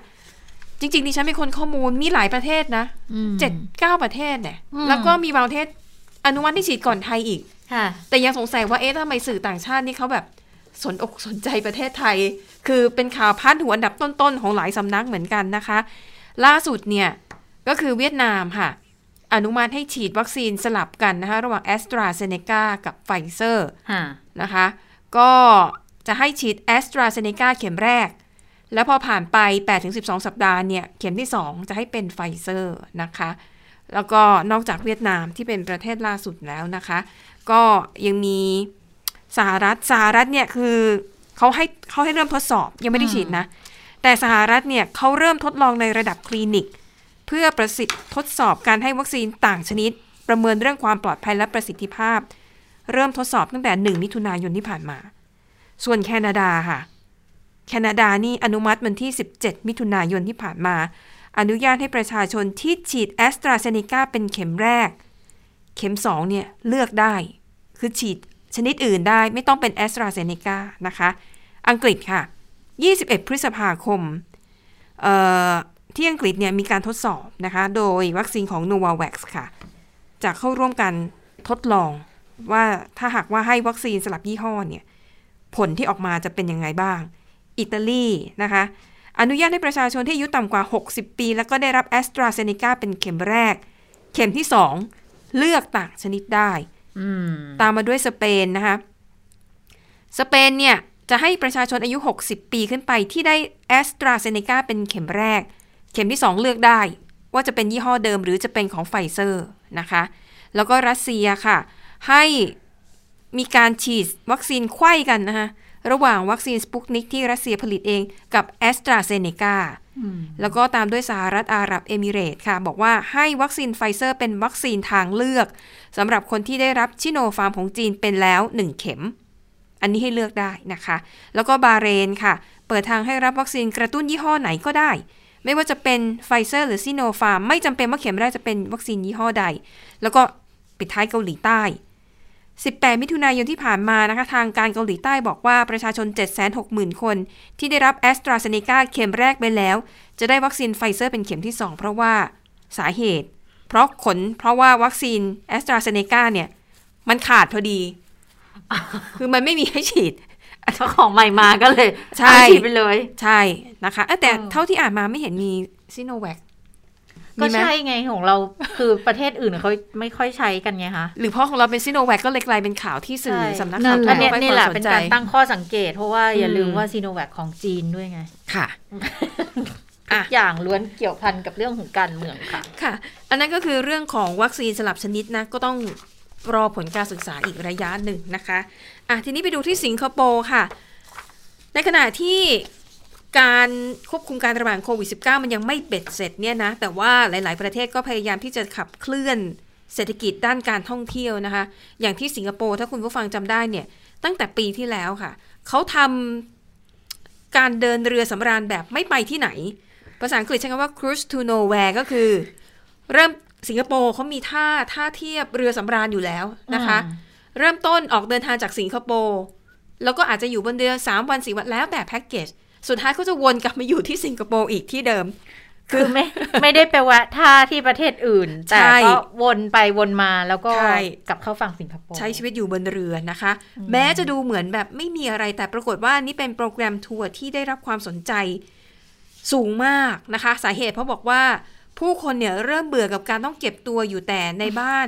จริงๆดิฉันเป็นคนข้อมูลมีหลายประเทศนะอืมเจ็ดเก้าประเทศเนี่ยอืมแล้วก็มีบางประเทศอนุมัติที่ฉีดก่อนไทยอีกค่ะแต่ยังสงสัยว่าเอ๊ะทำไมสื่อต่างชาตินี่เขาแบบสนอกสนใจประเทศไทย คือเป็นข่าวพาดหัวอันดับต้นๆ ของหลายสำนักเหมือนกันนะคะ ล่าสุดเนี่ย ก็คือเวียดนามค่ะ อนุมัติให้ฉีดวัคซีนสลับกันนะคะ ระหว่างแอสตราเซเนกากับไฟเซอร์ค่ะนะคะ ก็จะให้ฉีดแอสตราเซเนกาเข็มแรก แล้วพอผ่านไป 8-12 สัปดาห์เนี่ย เข็มที่ 2 จะให้เป็นไฟเซอร์นะคะ แล้วก็นอกจากเวียดนามที่เป็นประเทศล่าสุดแล้วนะคะ ก็ยังมีสหรัฐสหรัฐเนี่ยคือเขาให้เขาให้เริ่มทดสอบยังไม่ได้ฉีดนะ แต่สหรัฐเนี่ยเขาเริ่มทดลองในระดับคลินิก เพื่อประสิทธิ์ทดสอบการให้วัคซีนต่างชนิด ประเมินเรื่องความปลอดภัยและประสิทธิภาพ เริ่มทดสอบตั้งแต่ 1 มิถุนายนที่ผ่านมา ส่วนแคนาดาค่ะ แคนาดานี่อนุมัติวันที่ 17 มิถุนายนที่ผ่านมา อนุญาตให้ประชาชนที่ฉีดแอสตราเซเนกาเป็นเข็มแรก เข็ม 2 เนี่ยเลือกได้ คือฉีดชนิดอื่นได้ไม่ต้องเป็นแอสตราเซเนกานะคะ อังกฤษค่ะ 21 พฤษภาคมเอ่อที่อังกฤษเนี่ยมีการทดสอบนะคะ โดยวัคซีนของ Novavax ค่ะ จะเข้าร่วมกันทดลอง ว่าถ้าหากว่าให้วัคซีนสลับยี่ห้อเนี่ย ผลที่ออกมาจะเป็นยังไงบ้าง อิตาลีนะคะ อนุญาตให้ประชาชนที่อายุต่ำกว่า 60 ปี แล้วก็ได้รับแอสตราเซเนกาเป็นเข็มแรก เข็มที่2เลือกต่างชนิดได้อืมตามมาด้วยสเปนนะคะ สเปนเนี่ยจะให้ประชาชนอายุ 60 ปีขึ้นไปที่ได้แอสตราเซเนกาเป็นเข็มแรก เข็มที่ 2 เลือกได้ ว่าจะเป็นยี่ห้อเดิมหรือจะเป็นของไฟเซอร์นะคะ แล้วก็รัสเซียค่ะ ให้มีการฉีดวัคซีนไขว้กันนะคะระหว่างวัคซีนสปุกนิกที่รัสเซียผลิตเองกับแอสตราเซเนกาแล้วก็ตามด้วยสหรัฐอาหรับเอมิเรตส์ค่ะ บอกว่าให้วัคซีนไฟเซอร์เป็นวัคซีนทางเลือกสำหรับคนที่ได้รับซิโนฟาร์มของจีนเป็นแล้ว 1 เข็ม อันนี้ให้เลือกได้นะคะ แล้วก็บาห์เรนค่ะ เปิดทางให้รับวัคซีนกระตุ้นยี่ห้อไหนก็ได้ ไม่ว่าจะเป็นไฟเซอร์หรือซิโนฟาร์มไม่จำเป็นว่าเข็มแรกจะเป็นวัคซีนยี่ห้อใด แล้วก็ปิดท้ายเกาหลีใต้ 18 มิถุนายนที่ผ่านมานะคะทางการเกาหลีใต้บอกว่าประชาชน 760,000 คน ที่ได้รับแอสตราเซเนกาเข็มแรกไปแล้ว จะได้วัคซีนไฟเซอร์เป็นเข็มที่ 2 เพราะว่าสาเหตุ เพราะขนเพราะว่าวัคซีนแอสตราเซเนกาเนี่ย มันขาดพอดี คือมันไม่มีให้ฉีดเจ้าของใหม่มาก็เลยใช่เอาฉีดไปเลย ใช่นะคะเอ้ยแต่เออเท่าที่อ่านมาไม่เห็นมีซิโนแวค ก็มีไหมใช่ไงของเราคือประเทศอื่นเขาไม่ค่อยใช้กันไงคะ หรือเพราะของเราเป็นซิโนแวคก็เลยกลายเป็นข่าวที่สื่อใช่สำนักนั่ข่าวนแหทั่วละอันเนี้ยโลกให้นี่ควาแหละมสเป็นนใจการตั้งข้อสังเกต เพราะว่าอย่าลืมอืมว่าซีโนแวคของจีนด้วยไง ค่ะทุกอย่างล้วนเกี่ยวพันกับเรื่องของการเมืองค่ะ ค่ะ อันนั้นก็คือเรื่องของวัคซีนสลับชนิดนะ ก็ต้องรอผลการศึกษาอีกระยะหนึ่งนะคะ อะ ทีนี้ไปดูที่สิงคโปร์ค่ะ ในขณะที่ การควบคุมการระบาดของโควิด -19 มันยังไม่เบ็ดเสร็จเนี่ยนะ แต่ว่าหลาย ๆ ประเทศก็พยายามที่จะขับเคลื่อนเศรษฐกิจด้านการท่องเที่ยวนะคะ อย่างที่สิงคโปร์ถ้าคุณผู้ฟังจำได้เนี่ย ตั้งแต่ปีที่แล้วค่ะ เขาทำการเดินเรือสำราญแบบไม่ไปที่ไหน ภาษาอังกฤษใช้คำว่า cruise to nowhere ก็คือ เริ่มสิงคโปร์เขามีท่าท่าเทียบเรือสำราญอยู่แล้วนะคะอืมเริ่มต้นออกเดินทางจากสิงคโปร์แล้วก็อาจจะอยู่บนเรือ 3 วัน 4 วันแล้วแต่แพ็กเกจ สุดท้ายเขาจะวนกลับมาอยู่ที่สิงคโปร์อีกที่เดิม คือไม่ไม่ได้ไปแวะท่าที่ประเทศอื่น แต่ใช่ก็วนไปวนมาแล้วก็ใช่กลับเข้าฝั่งสิงคโปร์ใช้ชีวิตอยู่บนเรือนะคะ แม้จะดูเหมือนแบบไม่มีอะไรแต่ปรากฏว่านี่เป็นโปรแกรมทัวร์ที่ได้รับความสนใจสูงมากนะคะ สาเหตุเพราะบอกว่าผู้คนเนี่ยเริ่มเบื่อกับการต้องเก็บตัวอยู่แต่ในบ้าน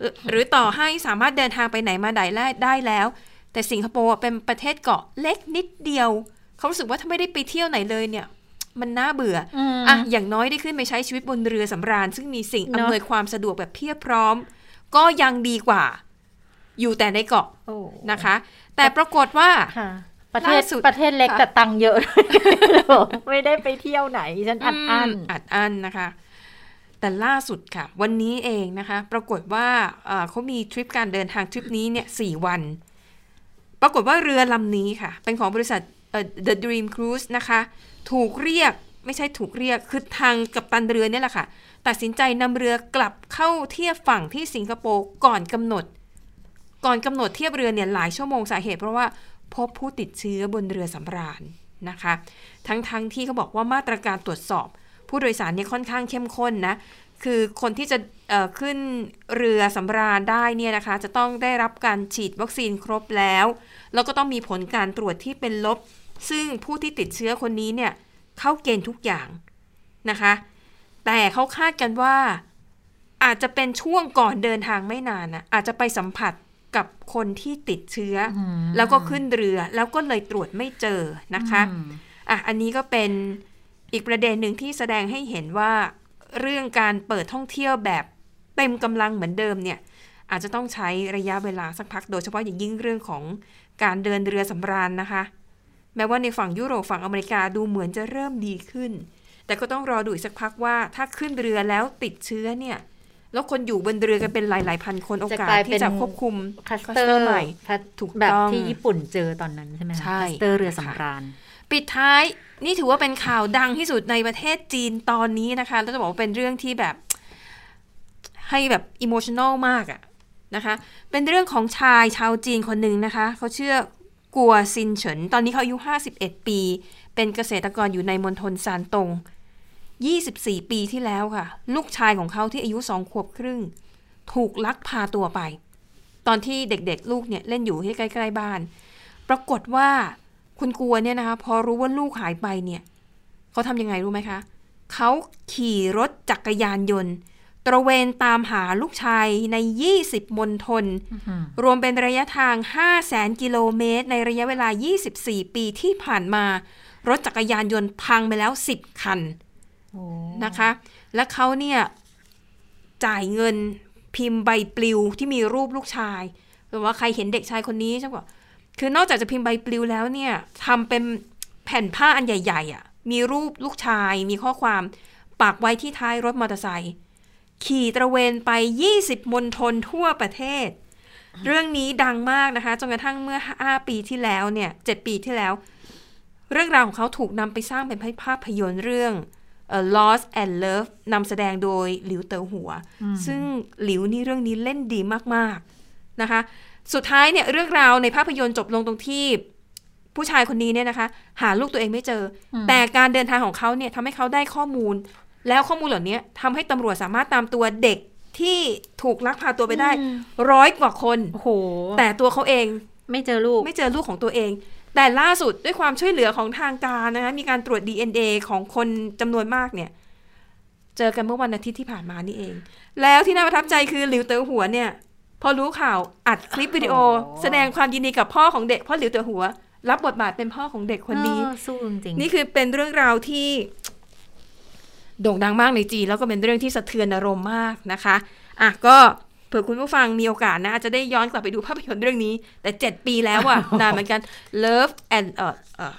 หรือหรือต่อให้สามารถเดินทางไปไหนมาไหนได้แล้ว แต่สิงคโปร์เป็นประเทศเกาะเล็กนิดเดียว เขารู้สึกว่าถ้าไม่ได้ไปเที่ยวไหนเลยเนี่ย มันน่าเบื่ออมอะอย่างน้อยได้ขึ้นไปใช้ชีวิตบนเรือสำราญ ซึ่งมีสิ่งเนอะอำนวยความสะดวกแบบเพียบพร้อม ก็ยังดีกว่า อยู่แต่ในเกาะโอ้นะคะ แต่ปรากฏว่าค่ะประเทศล่าสุดประเทศเล็กค่ะแต่ตังค์เยอะ ไม่ได้ไปเที่ยวไหนฉันอัดอั้นมอัดอั้นนะคะ แต่ล่าสุดค่ะ วันนี้เองนะคะ ปรากฏว่าเอ่อเขามีทริปการเดินทางทริปนี้เนี่ยสี่วัน ปรากฏว่าเรือลำนี้ค่ะ เป็นของบริษัทเอ่อ The Dream Cruise นะคะ ถูกเรียกไม่ใช่ถูกเรียก คือทางกัปตันเรือเนี่ยแหละค่ะ ตัดสินใจนำเรือกลับเข้าเทียบฝั่งที่สิงคโปร์ก่อนกำหนด ก่อนกำหนดเทียบเรือเนี่ยหลายชั่วโมงสาเหตุเพราะว่าพบผู้ติดเชื้อบนเรือสำราญนะคะ ทั้งๆทที่เขาบอกว่ามาตรการตรวจสอบ ผู้โดยสารเนี่ยค่อนข้างเข้มข้นนะ คือคนที่จะขึ้นเรือสำราญได้เนี่ยนะคะ จะต้องได้รับการฉีดวัคซีนครบแล้ว แล้วก็ต้องมีผลการตรวจที่เป็นลบ ซึ่งผู้ที่ติดเชื้อคนนี้เนี่ยเข้าเกณฑ์ทุกอย่างนะคะ แต่เขาคาดกันว่าอาจจะเป็นช่วงก่อนเดินทางไม่นานนะอาจจะไปสัมผัสกับคนที่ติดเชื้ออมแล้วก็ขึ้นเรือแล้วก็เลยตรวจไม่เจอนะคะอืมอะอันนี้ก็เป็นอีกประเด็นหนึ่งที่แสดงให้เห็นว่าเรื่องการเปิดท่องเที่ยวแบบเต็มกำลังเหมือนเดิมเนี่ย อาจจะต้องใช้ระยะเวลาสักพักโดยเฉพาะอย่างยิ่งเรื่องของการเดินเรือสำราญนะคะ แม้ว่าในฝั่งยุโรปฝั่งอเมริกาดูเหมือนจะเริ่มดีขึ้น แต่ก็ต้องรอดูอีกสักพักว่าถ้าขึ้นเรือแล้วติดเชื้อเนี่ยแล้วคนอยู่บนเรือกันเป็นหลาย ๆ พันคนโอกาสจะกลายเป็นที่จะควบคุมคลัสคลัเตอสเตอร์ร์ใหม่ถูกถูกแบบตอนที่ญี่ปุ่นเจอตอนนั้นใช่ไหมคะใช่คลัสเตอร์เรือสำราญปิดท้ายนี่ถือว่าเป็นข่าวดังที่สุดในประเทศจีนตอนนี้นะคะ แล้วจะบอกว่าเป็นเรื่องที่แบบให้แบบอิโมชัน a ลมากอะนะคะ เป็นเรื่องของชายชาวจีนคนหนึ่งนะคะ เขาชื่อ กัวซินเฉิน ตอนนี้เขาอายุ 51 ปี เป็นเกษตรกรอยู่ในมณฑลซานตง 24 ปีที่แล้วค่ะ ลูกชายของเขาที่อายุสองขวบครึ่ง ถูกลักพาตัวไป ตอนที่เด็กๆ ลูกเนี่ยเล่นอยู่ที่ใกล้ๆบ้าน ปรากฏว่าคุณกัวเนี่ยนะคะพอรู้ว่าลูกหายไปเนี่ยเขาทำยังไงรู้ไหมคะ เขาขี่รถจักรยานยนต์ ตระเวนตามหาลูกชายใน 20 มณฑลรวมเป็นระยะทาง 5 0 0แสนกิโลเมตร ในระยะเวลา 24 ปีที่ผ่านมา รถจักรยานยนต์พังไปแล้ว 10 คันนะคะ และเขาเนี่ย จ่ายเงินพิมพ์ใบปลิวที่มีรูปลูกชายหรือว่าใครเห็นเด็กชายคนนี้ฉันบอกคือนอกจากจะพิมพ์ใบปลิวแล้วเนี่ยทำเป็นแผ่นผ้าอันใหญ่ ๆอะ มีรูปลูกชาย มีข้อความปักไว้ที่ท้ายรถมอเตอร์ไซค์ ขี่ตระเวนไป 20 มณฑลทั่วประเทศ เรื่องนี้ดังมากนะคะ จนกระทั่งเมื่อ 5 ปีที่แล้วเนี่ย7ปีที่แล้ว เรื่องราวของเขาถูกนำไปสร้างเป็นภาพยนตร์เรื่องเอ่อ Lost and Love นำแสดงโดยหลิวเต๋อหัว ซึ่งหลิวนี่เรื่องนี้เล่นดีมากๆนะคะ สุดท้ายเนี่ยเรื่องราวในภาพยนตร์จบลงตรงที่ผู้ชายคนนี้เนี่ยนะคะ หาลูกตัวเองไม่เจออแต่การเดินทางของเขาเนี่ยทำให้เขาได้ข้อมูล แล้วข้อมูลเหล่านี้ทำให้ตำรวจสามารถตามตัวเด็กที่ถูกลักพาตัวไปได้ร้อยกว่าคนโอ้โหแต่ตัวเขาเองไม่เจอลูก ไม่เจอลูกของตัวเอง แต่ล่าสุดด้วยความช่วยเหลือของทางการนะคะมีการตรวจ DNA ของคนจำนวนมากเนี่ย เจอกันเมื่อวันอาทิตย์ที่ผ่านมานี่เอง แล้วที่น่าประทับใจคือหลิวเต๋อหัวเนี่ย พอรู้ข่าวอัดคลิปวิดีโอ แสดงความยินดีกับพ่อของเด็กพ่อหลิวเต๋อหัว รับบทบาทเป็นพ่อของเด็กคนนี้เออสู้จริงๆนี่คือเป็นเรื่องราวที่ โด่งดังมากในจีนแล้วก็เป็นเรื่องที่สะเทือนอารมณ์มากนะคะอะก็เผื่อคุณผู้ฟังมีโอกาสนะอาจจะได้ย้อนกลับไปดูภาพยนตร์เรื่องนี้ แต่เจ็ดปีแล้วอะนานเหมือนกัน Love and เอ่อเอ่อ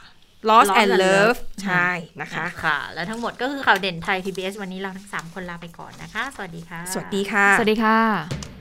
Lost Lost and and Love Love ใช่นะคะค่ะ และทั้งหมดก็คือข่าวเด่นไทย PBS วันนี้เราทั้ง 3 คนลาไปก่อนนะคะ สวัสดีค่ะ สวัสดีค่ะ สวัสดีค่ะ